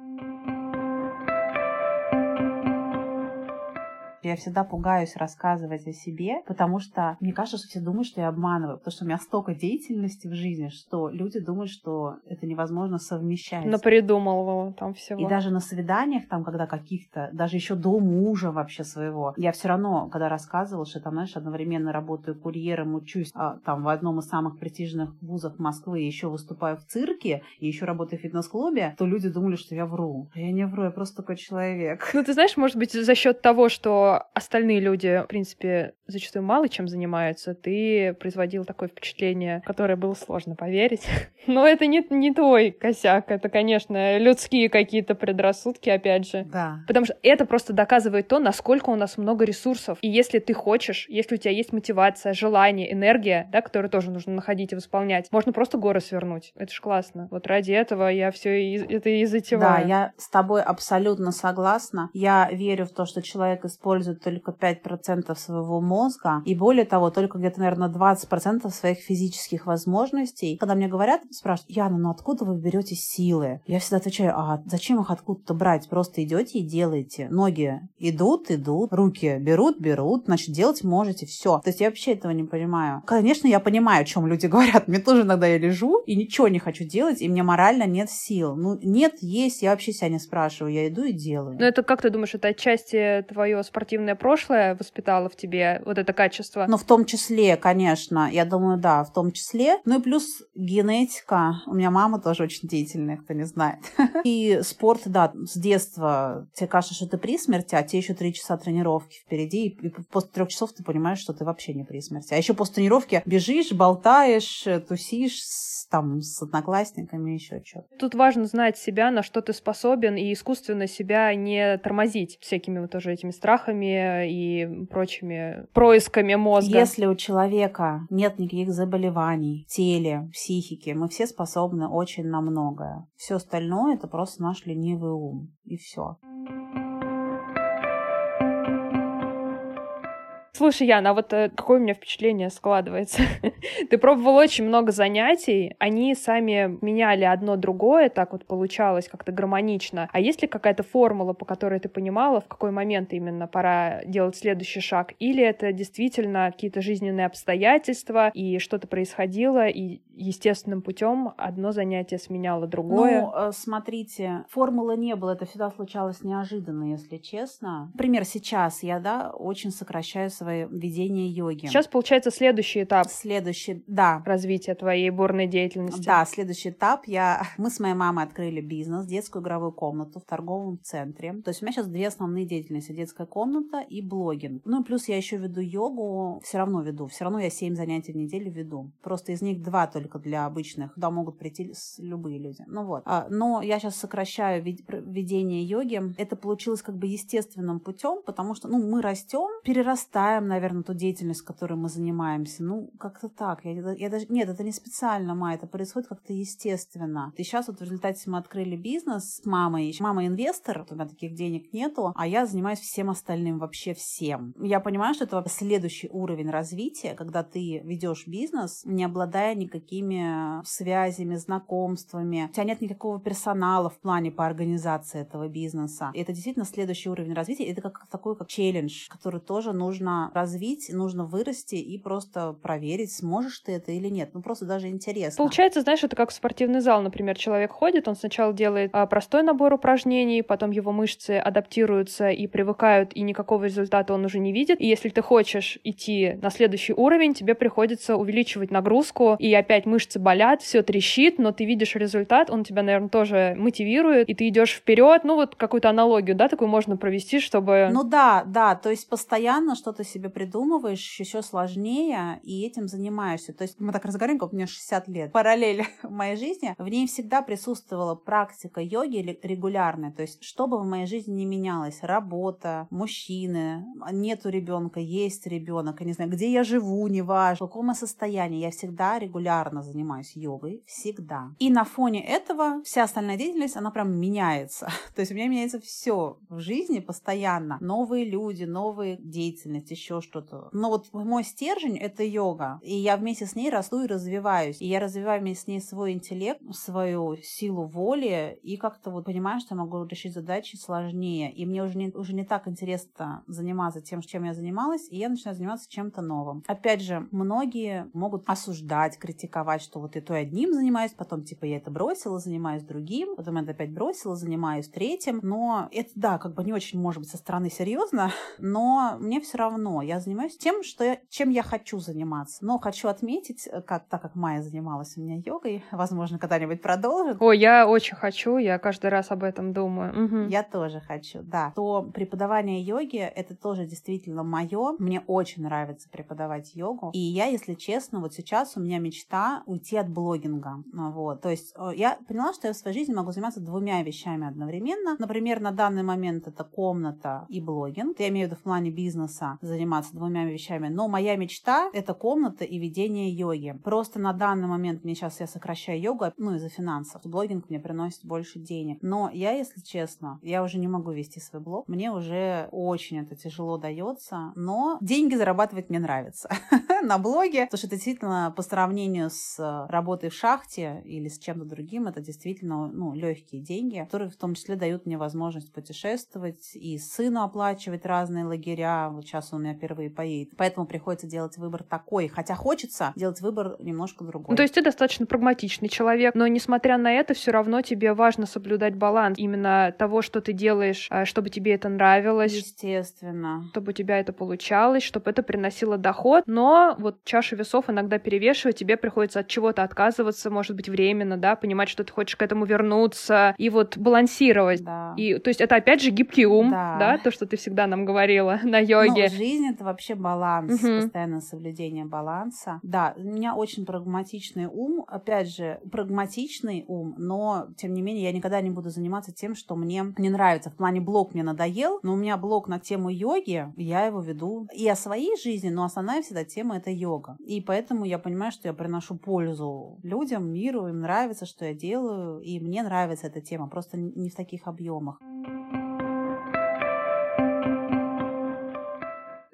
Я всегда пугаюсь рассказывать о себе, потому что мне кажется, что все думают, что я обманываю, потому что у меня столько деятельности в жизни, что люди думают, что это невозможно совмещать. Напридумывала там всего. И даже на свиданиях, там, когда каких-то, даже еще до мужа вообще своего, я все равно, когда рассказывала, что там, знаешь, одновременно работаю курьером, учусь а, там в одном из самых престижных вузов Москвы, еще выступаю в цирке, и еще работаю в фитнес-клубе, то люди думали, что я вру. Я не вру, я просто такой человек. Ну, ты знаешь, может быть, за счет того, что остальные люди, в принципе, зачастую мало чем занимаются, ты производил такое впечатление, которое было сложно поверить. Но это не, не твой косяк, это, конечно, людские какие-то предрассудки, опять же. Да. Потому что это просто доказывает то, насколько у нас много ресурсов. И если ты хочешь, если у тебя есть мотивация, желание, энергия, да, которую тоже нужно находить и восполнять, можно просто горы свернуть. Это ж классно. Вот ради этого я все это и затеваю. Да, я с тобой абсолютно согласна. Я верю в то, что человек использует только 5% своего мозга, мозга, и более того, только где-то, наверное, 20% своих физических возможностей. Когда мне говорят, спрашивают, Яна, ну откуда вы берете силы? Я всегда отвечаю, а зачем их откуда-то брать? Просто идете и делаете. Ноги идут, идут, руки берут, берут, значит, делать можете, все. То есть я вообще этого не понимаю. Конечно, я понимаю, о чем люди говорят. Мне тоже иногда я лежу и ничего не хочу делать, и мне морально нет сил. Ну, нет, есть, я вообще себя не спрашиваю, я иду и делаю. Ну, это как ты думаешь, это отчасти твое спортивное прошлое воспитало в тебе вот это качество. Ну, в том числе, конечно, я думаю, да, в том числе. Ну и плюс генетика. У меня мама тоже очень деятельная, кто не знает. И спорт, да, с детства тебе кажется, что ты при смерти, а тебе еще три часа тренировки впереди, и после трех часов ты понимаешь, что ты вообще не при смерти. А еще после тренировки бежишь, болтаешь, тусишь там с одноклассниками, еще что-то. Тут важно знать себя, на что ты способен, и искусственно себя не тормозить всякими вот тоже этими страхами и прочими происками мозга. Если у человека нет никаких заболеваний в теле, психике, мы все способны очень на многое. Все остальное это просто наш ленивый ум. И все. Слушай, Яна, а вот э, какое у меня впечатление складывается? Ты пробовал очень много занятий, они сами меняли одно другое, так вот получалось как-то гармонично. А есть ли какая-то формула, по которой ты понимала, в какой момент именно пора делать следующий шаг? Или это действительно какие-то жизненные обстоятельства, и что-то происходило, и естественным путем одно занятие сменяло другое? Ну, э, смотрите, формулы не было, это всегда случалось неожиданно, если честно. Например, сейчас я, да, очень сокращаю свое ведение йоги. Сейчас, получается, следующий этап. Следующий, да. Развития твоей бурной деятельности. Да, следующий этап. Я... Мы с моей мамой открыли бизнес, детскую игровую комнату в торговом центре. То есть у меня сейчас две основные деятельности. Детская комната и блогинг. Ну и плюс я еще веду йогу. Все равно веду. Все равно я семь занятий в неделю веду. Просто из них два только для обычных. Туда могут прийти любые люди. Ну вот. А, но я сейчас сокращаю ведение йоги. Это получилось как бы естественным путем, потому что ну, мы растем, перерастаем уважаем, наверное, ту деятельность, которой мы занимаемся. Ну, как-то так. Я, я даже... Нет, это не специально, Ма, это происходит как-то естественно. И сейчас вот в результате мы открыли бизнес с мамой. Мама инвестор, у меня таких денег нету, а я занимаюсь всем остальным, вообще всем. Я понимаю, что это следующий уровень развития, когда ты ведешь бизнес, не обладая никакими связями, знакомствами. У тебя нет никакого персонала в плане по организации этого бизнеса. И это действительно следующий уровень развития. Это как такой как челлендж, который тоже нужно развить, нужно вырасти и просто проверить, сможешь ты это или нет. Ну, просто даже интересно. Получается, знаешь, это как в спортивный зал, например, человек ходит, он сначала делает а, простой набор упражнений, потом его мышцы адаптируются и привыкают, и никакого результата он уже не видит. И если ты хочешь идти на следующий уровень, тебе приходится увеличивать нагрузку, и опять мышцы болят, все трещит, но ты видишь результат, он тебя, наверное, тоже мотивирует, и ты идешь вперед. Ну, вот какую-то аналогию, да, такую можно провести, чтобы... Ну да, да, то есть постоянно что-то себе придумываешь, еще сложнее, и этим занимаешься. То есть мы так разговариваем, как у меня 60 лет. Параллель в моей жизни, в ней всегда присутствовала практика йоги регулярная. То есть что бы в моей жизни не менялось, работа, мужчины, нету ребенка, есть ребенок, я не знаю, где я живу, неважно, в каком состоянии, я всегда регулярно занимаюсь йогой, всегда. И на фоне этого вся остальная деятельность, она прям меняется. То есть у меня меняется все в жизни постоянно. Новые люди, новые деятельности, еще что-то. Но вот мой стержень — это йога. И я вместе с ней расту и развиваюсь. И я развиваю вместе с ней свой интеллект, свою силу воли, и как-то вот понимаю, что я могу решить задачи сложнее. И мне уже не, уже не так интересно заниматься тем, чем я занималась, и я начинаю заниматься чем-то новым. Опять же, многие могут осуждать, критиковать, что вот я то одним занимаюсь, потом типа я это бросила, занимаюсь другим, потом это опять бросила, занимаюсь третьим. Но это, да, как бы не очень, может быть, со стороны серьезно, но мне все равно я занимаюсь тем, что я, чем я хочу заниматься. Но хочу отметить, э, как, так как Майя занималась у меня йогой, возможно, когда-нибудь продолжит. О, я очень хочу, я каждый раз об этом думаю. Угу. Я тоже хочу, да. То преподавание йоги — это тоже действительно мое. Мне очень нравится преподавать йогу. И я, если честно, вот сейчас у меня мечта уйти от блогинга. Вот. То есть э, я поняла, что я в своей жизни могу заниматься двумя вещами одновременно. Например, на данный момент это комната и блогинг. Я имею в виду в плане бизнеса заниматься двумя вещами. Но моя мечта — это комната и ведение йоги. Просто на данный момент мне сейчас я сокращаю йогу, ну, из-за финансов. Блогинг мне приносит больше денег. Но я, если честно, я уже не могу вести свой блог. Мне уже очень это тяжело дается. Но деньги зарабатывать мне нравится на блоге, потому что это действительно по сравнению с работой в шахте или с чем-то другим, это действительно ну, легкие деньги, которые в том числе дают мне возможность путешествовать и сыну оплачивать разные лагеря. Вот сейчас он меня впервые поедет. Поэтому приходится делать выбор такой. Хотя хочется делать выбор немножко другой. Ну, то есть ты достаточно прагматичный человек, но несмотря на это, все равно тебе важно соблюдать баланс именно того, что ты делаешь, а, чтобы тебе это нравилось. Естественно. Чтобы у тебя это получалось, чтобы это приносило доход. Но вот чаша весов иногда перевешивает, тебе приходится от чего-то отказываться, может быть, временно, да, понимать, что ты хочешь к этому вернуться, и вот балансировать. Да. И, то есть это опять же гибкий ум, Да. да, то, что ты всегда нам говорила на йоге. Ну, жизнь это вообще баланс, Мгм. постоянное соблюдение баланса. Да, у меня очень прагматичный ум, опять же, прагматичный ум, но тем не менее я никогда не буду заниматься тем, что мне не нравится. В плане блог мне надоел, но у меня блог на тему йоги, я его веду и о своей жизни, но основная всегда тема это йога. И поэтому я понимаю, что я приношу пользу людям, миру, им нравится, что я делаю, и мне нравится эта тема, просто не в таких объемах.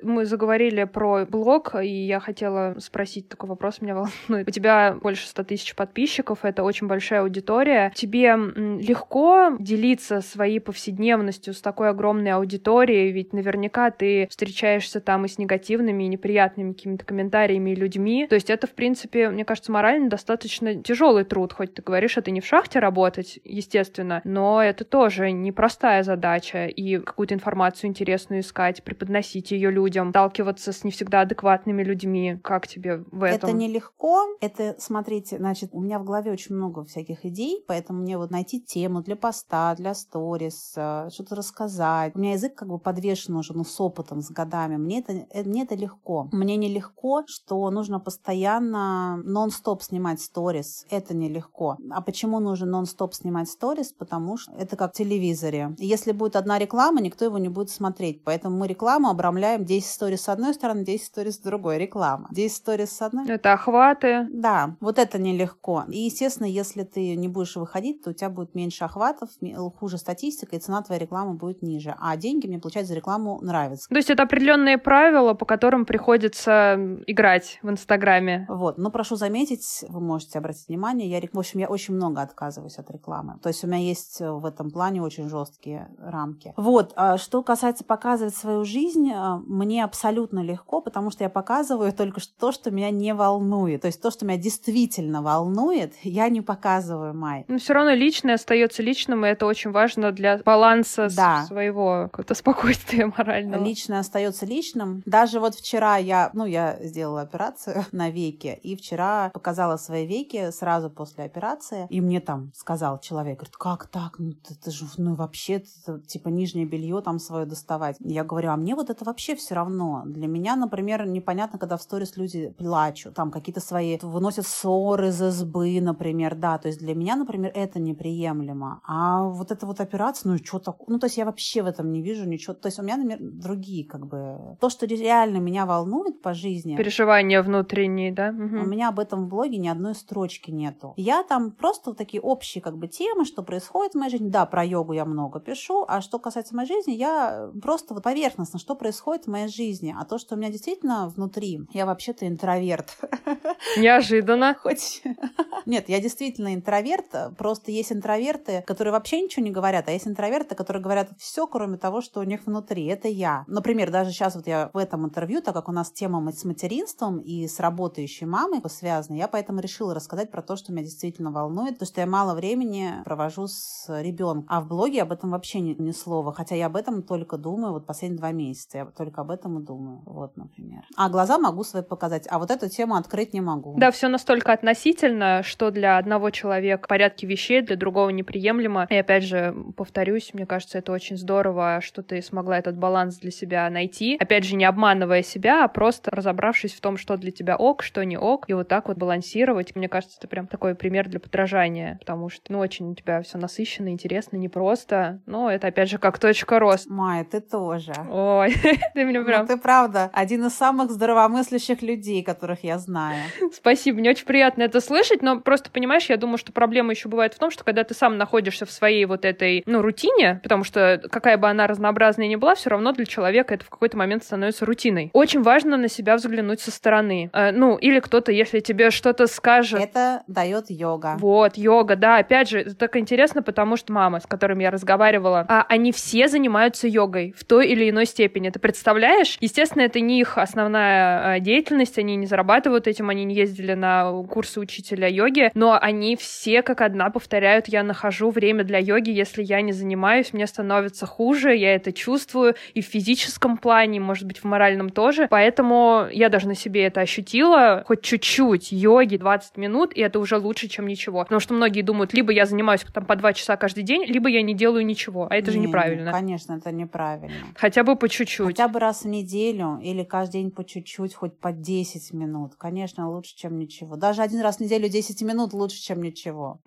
Мы заговорили про блог, и я хотела спросить такой вопрос, меня волнует. У тебя больше 100 тысяч подписчиков, это очень большая аудитория. Тебе легко делиться своей повседневностью с такой огромной аудиторией? Ведь наверняка ты встречаешься там и с негативными, и неприятными какими-то комментариями и людьми. То есть это, в принципе, мне кажется, морально достаточно тяжелый труд. Хоть ты говоришь, это не в шахте работать, естественно, но это тоже непростая задача. И какую-то информацию интересную искать, преподносить ее людям, сталкиваться с не всегда адекватными людьми. Как тебе в этом? Это нелегко. Это, смотрите, значит, у меня в голове очень много всяких идей, поэтому мне вот найти тему для поста, для сторис, э, что-то рассказать. У меня язык как бы подвешен уже, ну, с опытом, с годами. Мне это, э, мне это легко. Мне нелегко, что нужно постоянно нон-стоп снимать сторис. Это нелегко. А почему нужно нон-стоп снимать сторис? Потому что это как в телевизоре. Если будет одна реклама, никто его не будет смотреть. Поэтому мы рекламу обрамляем 10 сторис с одной стороны, 10 сторис с другой. Реклама. 10 сторис с одной. Это охваты. Да, вот это нелегко. И, естественно, если ты не будешь выходить, то у тебя будет меньше охватов, ме- хуже статистика, и цена твоей рекламы будет ниже. А деньги мне, получается, за рекламу нравятся. То есть это определенные правила, по которым приходится играть в Инстаграме. Вот, но прошу заметить, вы можете обратить внимание, я, в общем, я очень много отказываюсь от рекламы. То есть у меня есть э, в этом плане очень жесткие рамки. Вот, а что касается показывать свою жизнь, э, мне абсолютно легко, потому что я показываю только то, что меня не волнует. То есть то, что меня действительно волнует, я не показываю, Май. Но все равно личное остается личным, и это очень важно для баланса Да. своего какого-то спокойствия морального. Личное остается личным. Даже вот вчера я, ну, я сделала операцию на веке, и вчера показала свои веки сразу после операции, и мне там сказал человек, говорит, как так? Ну, ты, ты же, ну, вообще, ты, типа, нижнее белье там свое доставать. Я говорю, а мне вот это вообще все равно. Для меня, например, непонятно, когда в сторис люди плачут, там какие-то свои, выносят ссоры из избы, например, да, то есть для меня, например, это неприемлемо. А вот эта вот операция, ну, что такое? Ну, то есть я вообще в этом не вижу ничего. То есть у меня, например, другие, как бы, то, что реально меня волнует по жизни, Переживания внутренние, да? Мгм. у меня об этом в блоге ни одной строчки нету. Я там просто вот такие общие как бы темы, что происходит в моей жизни. Да, про йогу я много пишу, а что касается моей жизни, я просто вот поверхностно, что происходит в моей жизни. А то, что у меня действительно внутри, я вообще-то интроверт. Неожиданно. Хоть... Нет, я действительно интроверт, просто есть интроверты, которые вообще ничего не говорят, а есть интроверты, которые говорят все, кроме того, что у них внутри. Это я. Например, даже сейчас вот я в этом интервью, так как у нас тема с материнством и с работающей мамой связана, я поэтому решила рассказать про то, что меня действительно волнует, то, что я мало времени провожу с ребенком. А в блоге об этом вообще ни, ни слова, хотя я об этом только думаю вот последние два месяца. Я только об этом и думаю. Вот, например. А глаза могу свои показать, а вот эту тему открыть не могу. Да, все настолько относительно, что для одного человека в порядке вещей, для другого неприемлемо. И опять же, повторюсь, мне кажется, это очень здорово, что ты смогла этот баланс для себя найти. Опять же, не обманывая себя, а просто разобравшись в том, что для тебя ок, что не ок, и вот так вот балансировать. Мне кажется, это прям такой пример для подражания, потому что, ну, очень у тебя все насыщенно, интересно, непросто. Но это, опять же, как точка рост. Майя, ты тоже. Ой, ты меня Ну, прям... ты правда один из самых здравомыслящих людей, которых я знаю. Спасибо, мне очень приятно это слышать, но просто, понимаешь, я думаю, что проблема еще бывает в том, что когда ты сам находишься в своей вот этой, ну, рутине, потому что какая бы она разнообразная ни была, все равно для человека это в какой-то момент становится рутиной. Очень важно на себя взглянуть со стороны. Э, ну, или кто-то, если тебе что-то скажет, Это дает йога. вот, йога, да, опять же, это так интересно, потому что мама, с которыми я разговаривала, а, они все занимаются йогой в той или иной степени. Ты представляешь? Занимаешь. Естественно, это не их основная а, деятельность, они не зарабатывают этим, они не ездили на курсы учителя йоги, но они все как одна повторяют, я нахожу время для йоги, если я не занимаюсь, мне становится хуже, я это чувствую и в физическом плане, может быть, в моральном тоже, поэтому я даже на себе это ощутила, хоть чуть-чуть йоги 20 минут, и это уже лучше, чем ничего. Потому что многие думают, либо я занимаюсь там по 2 часа каждый день, либо я не делаю ничего, а это не, же неправильно. Конечно, это неправильно. Хотя бы по чуть-чуть. Хотя бы раз в неделю или каждый день по чуть-чуть, хоть по 10 минут. Конечно, лучше, чем ничего. Даже один раз в неделю 10 минут лучше, чем ничего.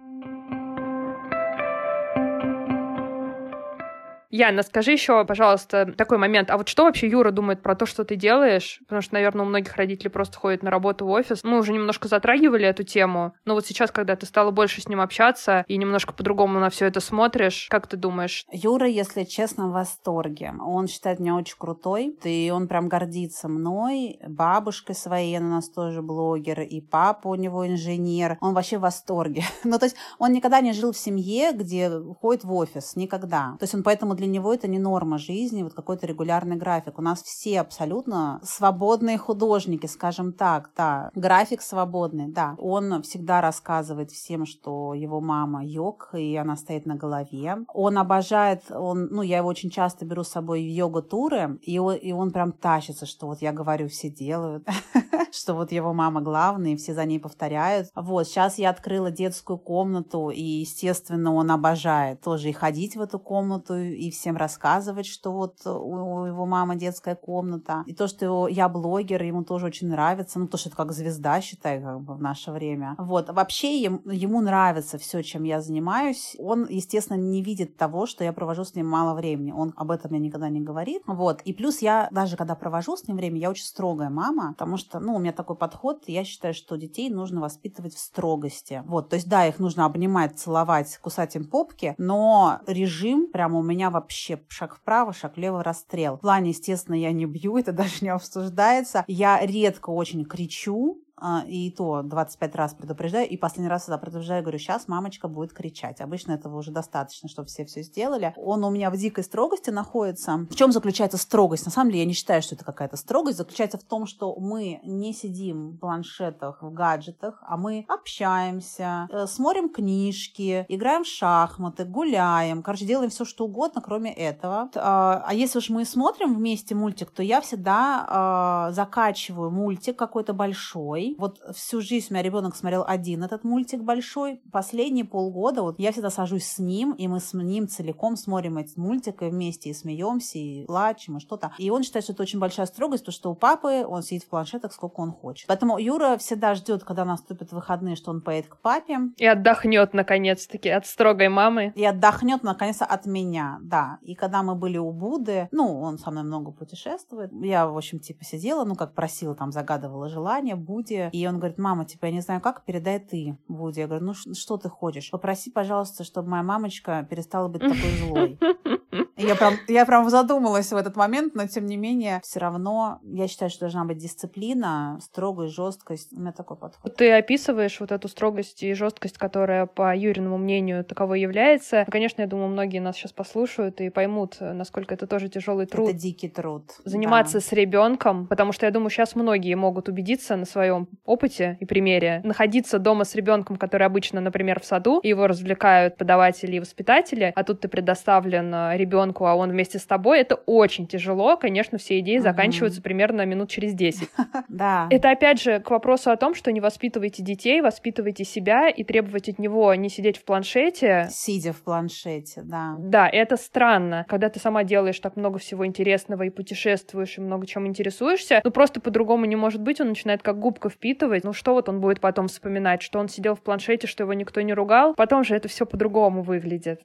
Яна, скажи еще, пожалуйста, такой момент. А вот что вообще Юра думает про то, что ты делаешь? Потому что, наверное, у многих родителей просто ходят на работу в офис. Мы уже немножко затрагивали эту тему, но вот сейчас, когда ты стала больше с ним общаться и немножко по-другому на все это смотришь, как ты думаешь? Юра, если честно, в восторге. Он считает меня очень крутой, и он прям гордится мной, бабушкой своей, она у нас тоже блогер, и папа у него инженер. Он вообще в восторге. ну, то есть он никогда не жил в семье, где ходит в офис, никогда. То есть он поэтому для для него это не норма жизни, вот какой-то регулярный график. У нас все абсолютно свободные художники, скажем так, да. График свободный, да. Он всегда рассказывает всем, что его мама йог, и она стоит на голове. Он обожает, он, ну, я его очень часто беру с собой в йога-туры, и он, и он прям тащится, что вот я говорю, все делают, что вот его мама главная, и все за ней повторяют. Вот, сейчас я открыла детскую комнату, и, естественно, он обожает тоже и ходить в эту комнату, и всем рассказывать, что вот у его мамы детская комната. И то, что его, я блогер, ему тоже очень нравится. Ну, то, что это как звезда, считай, как бы в наше время. Вот. Вообще ему, ему нравится все, чем я занимаюсь. Он, естественно, не видит того, что я провожу с ним мало времени. Он об этом мне никогда не говорит. Вот. И плюс я, даже когда провожу с ним время, я очень строгая мама, потому что, ну, у меня такой подход, я считаю, что детей нужно воспитывать в строгости. Вот. То есть, да, их нужно обнимать, целовать, кусать им попки, но режим прямо у меня вообще шаг вправо, шаг влево, расстрел. В плане, естественно, я не бью, это даже не обсуждается. Я редко очень кричу, и то 25 раз предупреждаю, и последний раз когда предупреждаю, говорю, сейчас мамочка будет кричать. Обычно этого уже достаточно, чтобы все все сделали. Он у меня в дикой строгости находится. В чем заключается строгость? На самом деле я не считаю, что это какая-то строгость. Заключается в том, что мы не сидим в планшетах, в гаджетах, а мы общаемся, э, смотрим книжки, играем в шахматы, гуляем. Короче, делаем все, что угодно, кроме этого. А, а если уж мы смотрим вместе мультик, то я всегда а, закачиваю мультик какой-то большой, большой. Вот всю жизнь у меня ребенок смотрел один этот мультик большой. Последние полгода вот я всегда сажусь с ним, и мы с ним целиком смотрим этот мультик и вместе и смеемся, и плачем, и что-то. И он считает, что это очень большая строгость, потому что у папы он сидит в планшетах сколько он хочет. Поэтому Юра всегда ждет, когда наступят выходные, что он поедет к папе. И отдохнет наконец-таки от строгой мамы. И отдохнет наконец-то от меня, да. И когда мы были у Будды, ну, он со мной много путешествует, я, в общем, типа сидела, ну, как просила, там, загадывала желание Будде, Вуди. И он говорит, мама, типа, я не знаю как, передай ты Вуди. Я говорю, ну что ты хочешь? Попроси, пожалуйста, чтобы моя мамочка перестала быть такой злой. Я прям, я прям задумалась в этот момент, но тем не менее, все равно я считаю, что должна быть дисциплина, строгость, жесткость. У меня такой подход. Ты описываешь вот эту строгость и жесткость, которая, по Юриному мнению, таковой является. Конечно, я думаю, многие нас сейчас послушают и поймут, насколько это тоже тяжелый труд. Это дикий труд. Заниматься да. с ребенком, потому что я думаю, сейчас многие могут убедиться на своем опыте и примере. Находиться дома с ребенком, который обычно, например, в саду, его развлекают подаватели и воспитатели, а тут ты предоставлен э, ребенку, а он вместе с тобой, это очень тяжело. Конечно, все идеи заканчиваются примерно минут через 10. Да. Это опять же к вопросу о том, что не воспитывайте детей, воспитывайте себя и требовать от него не сидеть в планшете. Сидя в планшете, да. Да, это странно, когда ты сама делаешь так много всего интересного и путешествуешь, и много чем интересуешься, ну просто по-другому не может быть, он начинает как губка впитывать. Ну что вот он будет потом вспоминать, что он сидел в планшете, что его никто не ругал, потом же это все по-другому выглядит.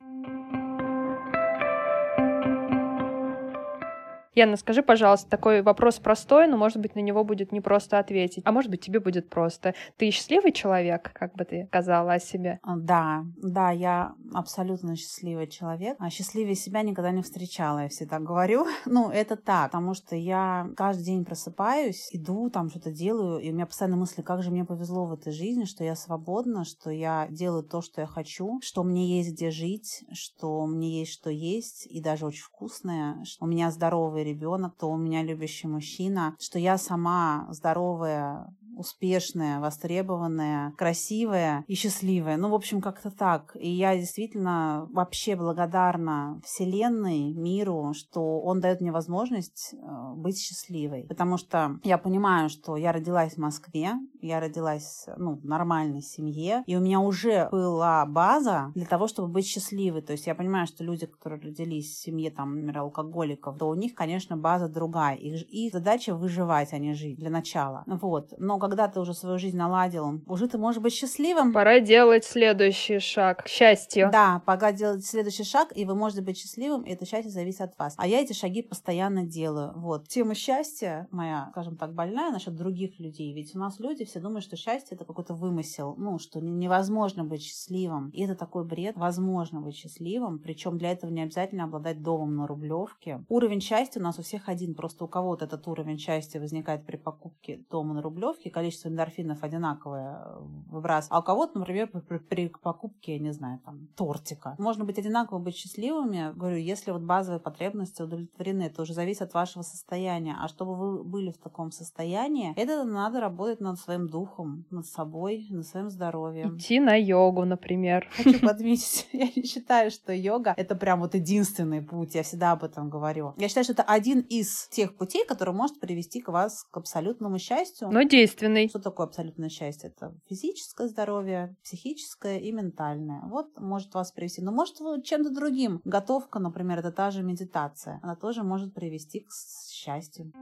Яна, скажи, пожалуйста, такой вопрос простой, но, может быть, на него будет не просто ответить. А может быть, тебе будет просто. Ты счастливый человек, как бы ты сказала о себе? А, да, да, я абсолютно счастливый человек. А счастливее себя никогда не встречала, я всегда говорю. ну, это так, потому что я каждый день просыпаюсь, иду, там что-то делаю, и у меня постоянно мысли, как же мне повезло в этой жизни, что я свободна, что я делаю то, что я хочу, что мне есть где жить, что мне есть что есть, и даже очень вкусное, что у меня здоровый ребенок, то у меня любящий мужчина, что я сама здоровая, успешная, востребованная, красивая и счастливая. Ну, в общем, как-то так. И я действительно вообще благодарна Вселенной, миру, что он дает мне возможность э, быть счастливой. Потому что я понимаю, что я родилась в Москве, я родилась ну, в нормальной семье, и у меня уже была база для того, чтобы быть счастливой. То есть я понимаю, что люди, которые родились в семье, там, например, алкоголиков, то у них, конечно, база другая. Их, их задача выживать, а не жить для начала. Вот. Но когда ты уже свою жизнь наладил, уже ты можешь быть счастливым. Пора делать следующий шаг к счастью. Да, пора делать следующий шаг, и вы можете быть счастливым, и это счастье зависит от вас. А я эти шаги постоянно делаю. Вот. Тема счастья моя, скажем так, больная насчет других людей. Ведь у нас люди все думают, что счастье это какой-то вымысел, ну, что невозможно быть счастливым. И это такой бред. Возможно быть счастливым, причем для этого не обязательно обладать домом на Рублевке. Уровень счастья у нас у всех один, просто у кого-то этот уровень счастья возникает при покупке дома на Рублевке, количество эндорфинов одинаковое э, выбрасывает. А у кого-то, например, при, при покупке, я не знаю, там, тортика. Можно быть одинаково, быть счастливыми. Говорю, если вот базовые потребности удовлетворены, это уже зависит от вашего состояния. А чтобы вы были в таком состоянии, это надо работать над своим духом, над собой, над своим здоровьем. Идти на йогу, например. Хочу подметить, я не считаю, что йога — это прям вот единственный путь. Я всегда об этом говорю. Я считаю, что это один из тех путей, который может привести к вас к абсолютному счастью. Но действенный. Что такое абсолютное счастье? Это физическое здоровье, психическое и ментальное. Вот может вас привести. Но может чем-то другим. Готовка, например, это та же медитация. Она тоже может привести к счастью.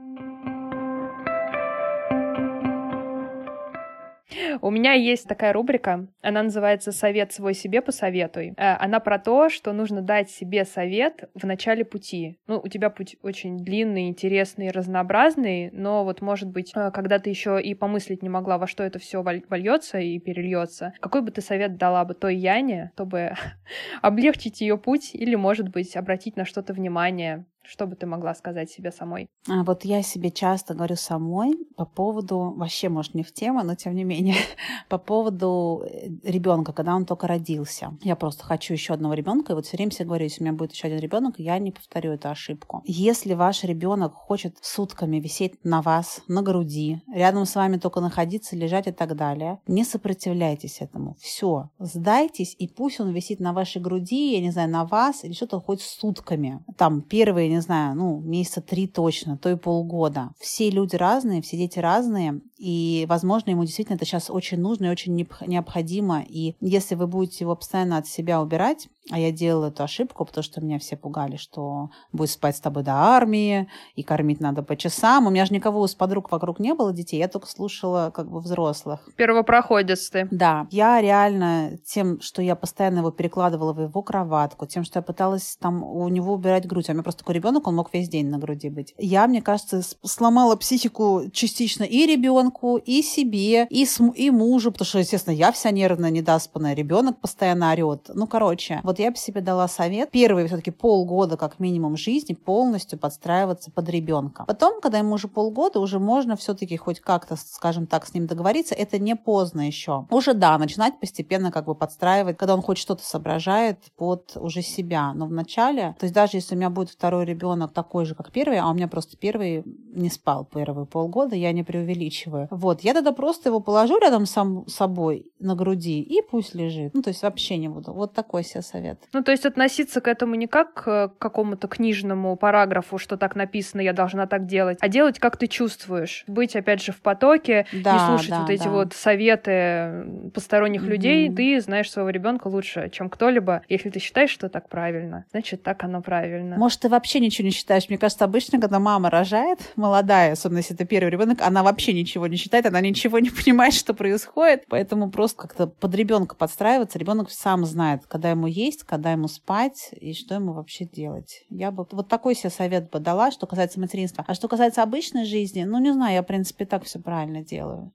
У меня есть такая рубрика, она называется «Совет свой себе посоветуй». Э, она про то, что нужно дать себе совет в начале пути. Ну, у тебя путь очень длинный, интересный, разнообразный, но вот, может быть, э, когда ты еще и помыслить не могла, во что это все вольется и перельется, какой бы ты совет дала бы той Яне, чтобы облегчить ее путь или, может быть, обратить на что-то внимание, что бы ты могла сказать себе самой? А вот я себе часто говорю самой по поводу, вообще, может, не в тему, но тем не менее, по поводу э, ребенка, когда он только родился. Я просто хочу еще одного ребенка, и вот все время себе говорю, если у меня будет еще один ребенок, я не повторю эту ошибку. Если ваш ребенок хочет сутками висеть на вас, на груди, рядом с вами только находиться, лежать и так далее, не сопротивляйтесь этому. Все, сдайтесь, и пусть он висит на вашей груди, я не знаю, на вас, или что-то хоть сутками. Там первые, не знаю, ну, месяца три точно, то и полгода. Все люди разные, все дети разные, и, возможно, ему действительно это сейчас очень нужно и очень необходимо. И если вы будете его постоянно от себя убирать, а я делала эту ошибку, потому что меня все пугали, что будет спать с тобой до армии, и кормить надо по часам. У меня же никого из подруг вокруг не было детей, я только слушала как бы взрослых. Первопроходец ты. Да. Я реально тем, что я постоянно его перекладывала в его кроватку, тем, что я пыталась там у него убирать грудь. А у меня просто такой ребенок, он мог весь день на груди быть. Я, мне кажется, сломала психику частично и ребенку, и себе, и, с, и мужу, потому что, естественно, я вся нервная, недоспанная, ребенок постоянно орет. Ну, короче, вот я бы себе дала совет первые все-таки полгода как минимум жизни полностью подстраиваться под ребенка. Потом, когда ему уже полгода, уже можно все-таки хоть как-то, скажем так, с ним договориться. Это не поздно еще. Уже да, начинать постепенно как бы подстраивать, когда он хоть что-то соображает под уже себя. Но вначале, то есть даже если у меня будет второй ребенок такой же, как первый, а у меня просто первый не спал первые полгода, я не преувеличиваю. Вот, я тогда просто его положу рядом с собой на груди и пусть лежит. Ну, то есть вообще не буду. Вот такой себе совет совет. Ну, то есть относиться к этому не как к какому-то книжному параграфу, что так написано, я должна так делать, а делать, как ты чувствуешь. Быть, опять же, в потоке, да, не слушать да, вот эти да. вот советы посторонних mm-hmm. людей. Ты знаешь своего ребенка лучше, чем кто-либо. Если ты считаешь, что так правильно, значит, так оно правильно. Может, ты вообще ничего не считаешь. Мне кажется, обычно, когда мама рожает, молодая, особенно если это первый ребенок, она вообще ничего не считает, она ничего не понимает, что происходит. Поэтому просто как-то под ребенка подстраиваться. Ребенок сам знает, когда ему есть, когда ему спать и что ему вообще делать. Я бы вот такой себе совет бы дала, что касается материнства. А что касается обычной жизни, ну, не знаю, я, в принципе, так все правильно делаю.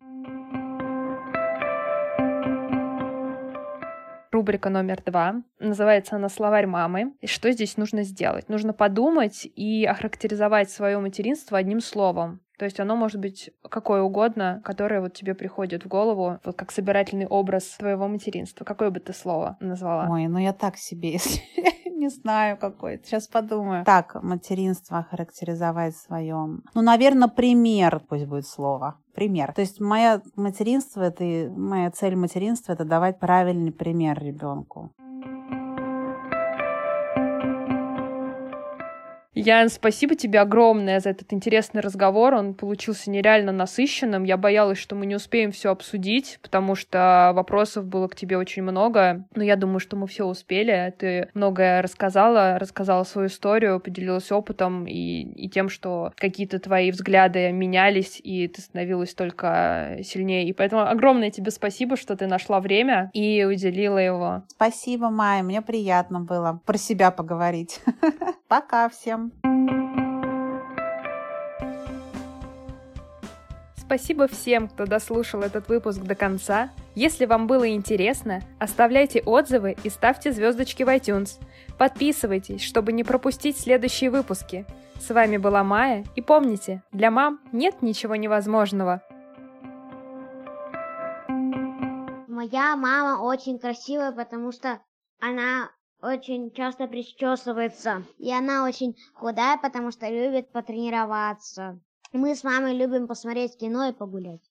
рубрика номер два. Называется она «Словарь мамы». И что здесь нужно сделать? Нужно подумать и охарактеризовать свое материнство одним словом. То есть оно может быть какое угодно, которое вот тебе приходит в голову, вот как собирательный образ твоего материнства. Какое бы ты слово назвала? Ой, ну я так себе, если не знаю какой. Сейчас подумаю. Так, материнство характеризовать своем. Ну, наверное, пример пусть будет слово. Пример. То есть мое материнство, это моя цель материнства это давать правильный пример ребенку. Ян, спасибо тебе огромное за этот интересный разговор. Он получился нереально насыщенным. Я боялась, что мы не успеем все обсудить, потому что вопросов было к тебе очень много. Но я думаю, что мы все успели. Ты многое рассказала, рассказала свою историю, поделилась опытом и, и тем, что какие-то твои взгляды менялись, и ты становилась только сильнее. И поэтому огромное тебе спасибо, что ты нашла время и уделила его. Спасибо, Майя. Мне приятно было про себя поговорить. Пока всем. Спасибо всем, кто дослушал этот выпуск до конца. Если вам было интересно, оставляйте отзывы и ставьте звездочки в iTunes. Подписывайтесь, чтобы не пропустить следующие выпуски. С вами была Майя, и помните, для мам нет ничего невозможного. Моя мама очень красивая, потому что она очень часто причесывается. И она очень худая, потому что любит потренироваться. Мы с мамой любим посмотреть кино и погулять.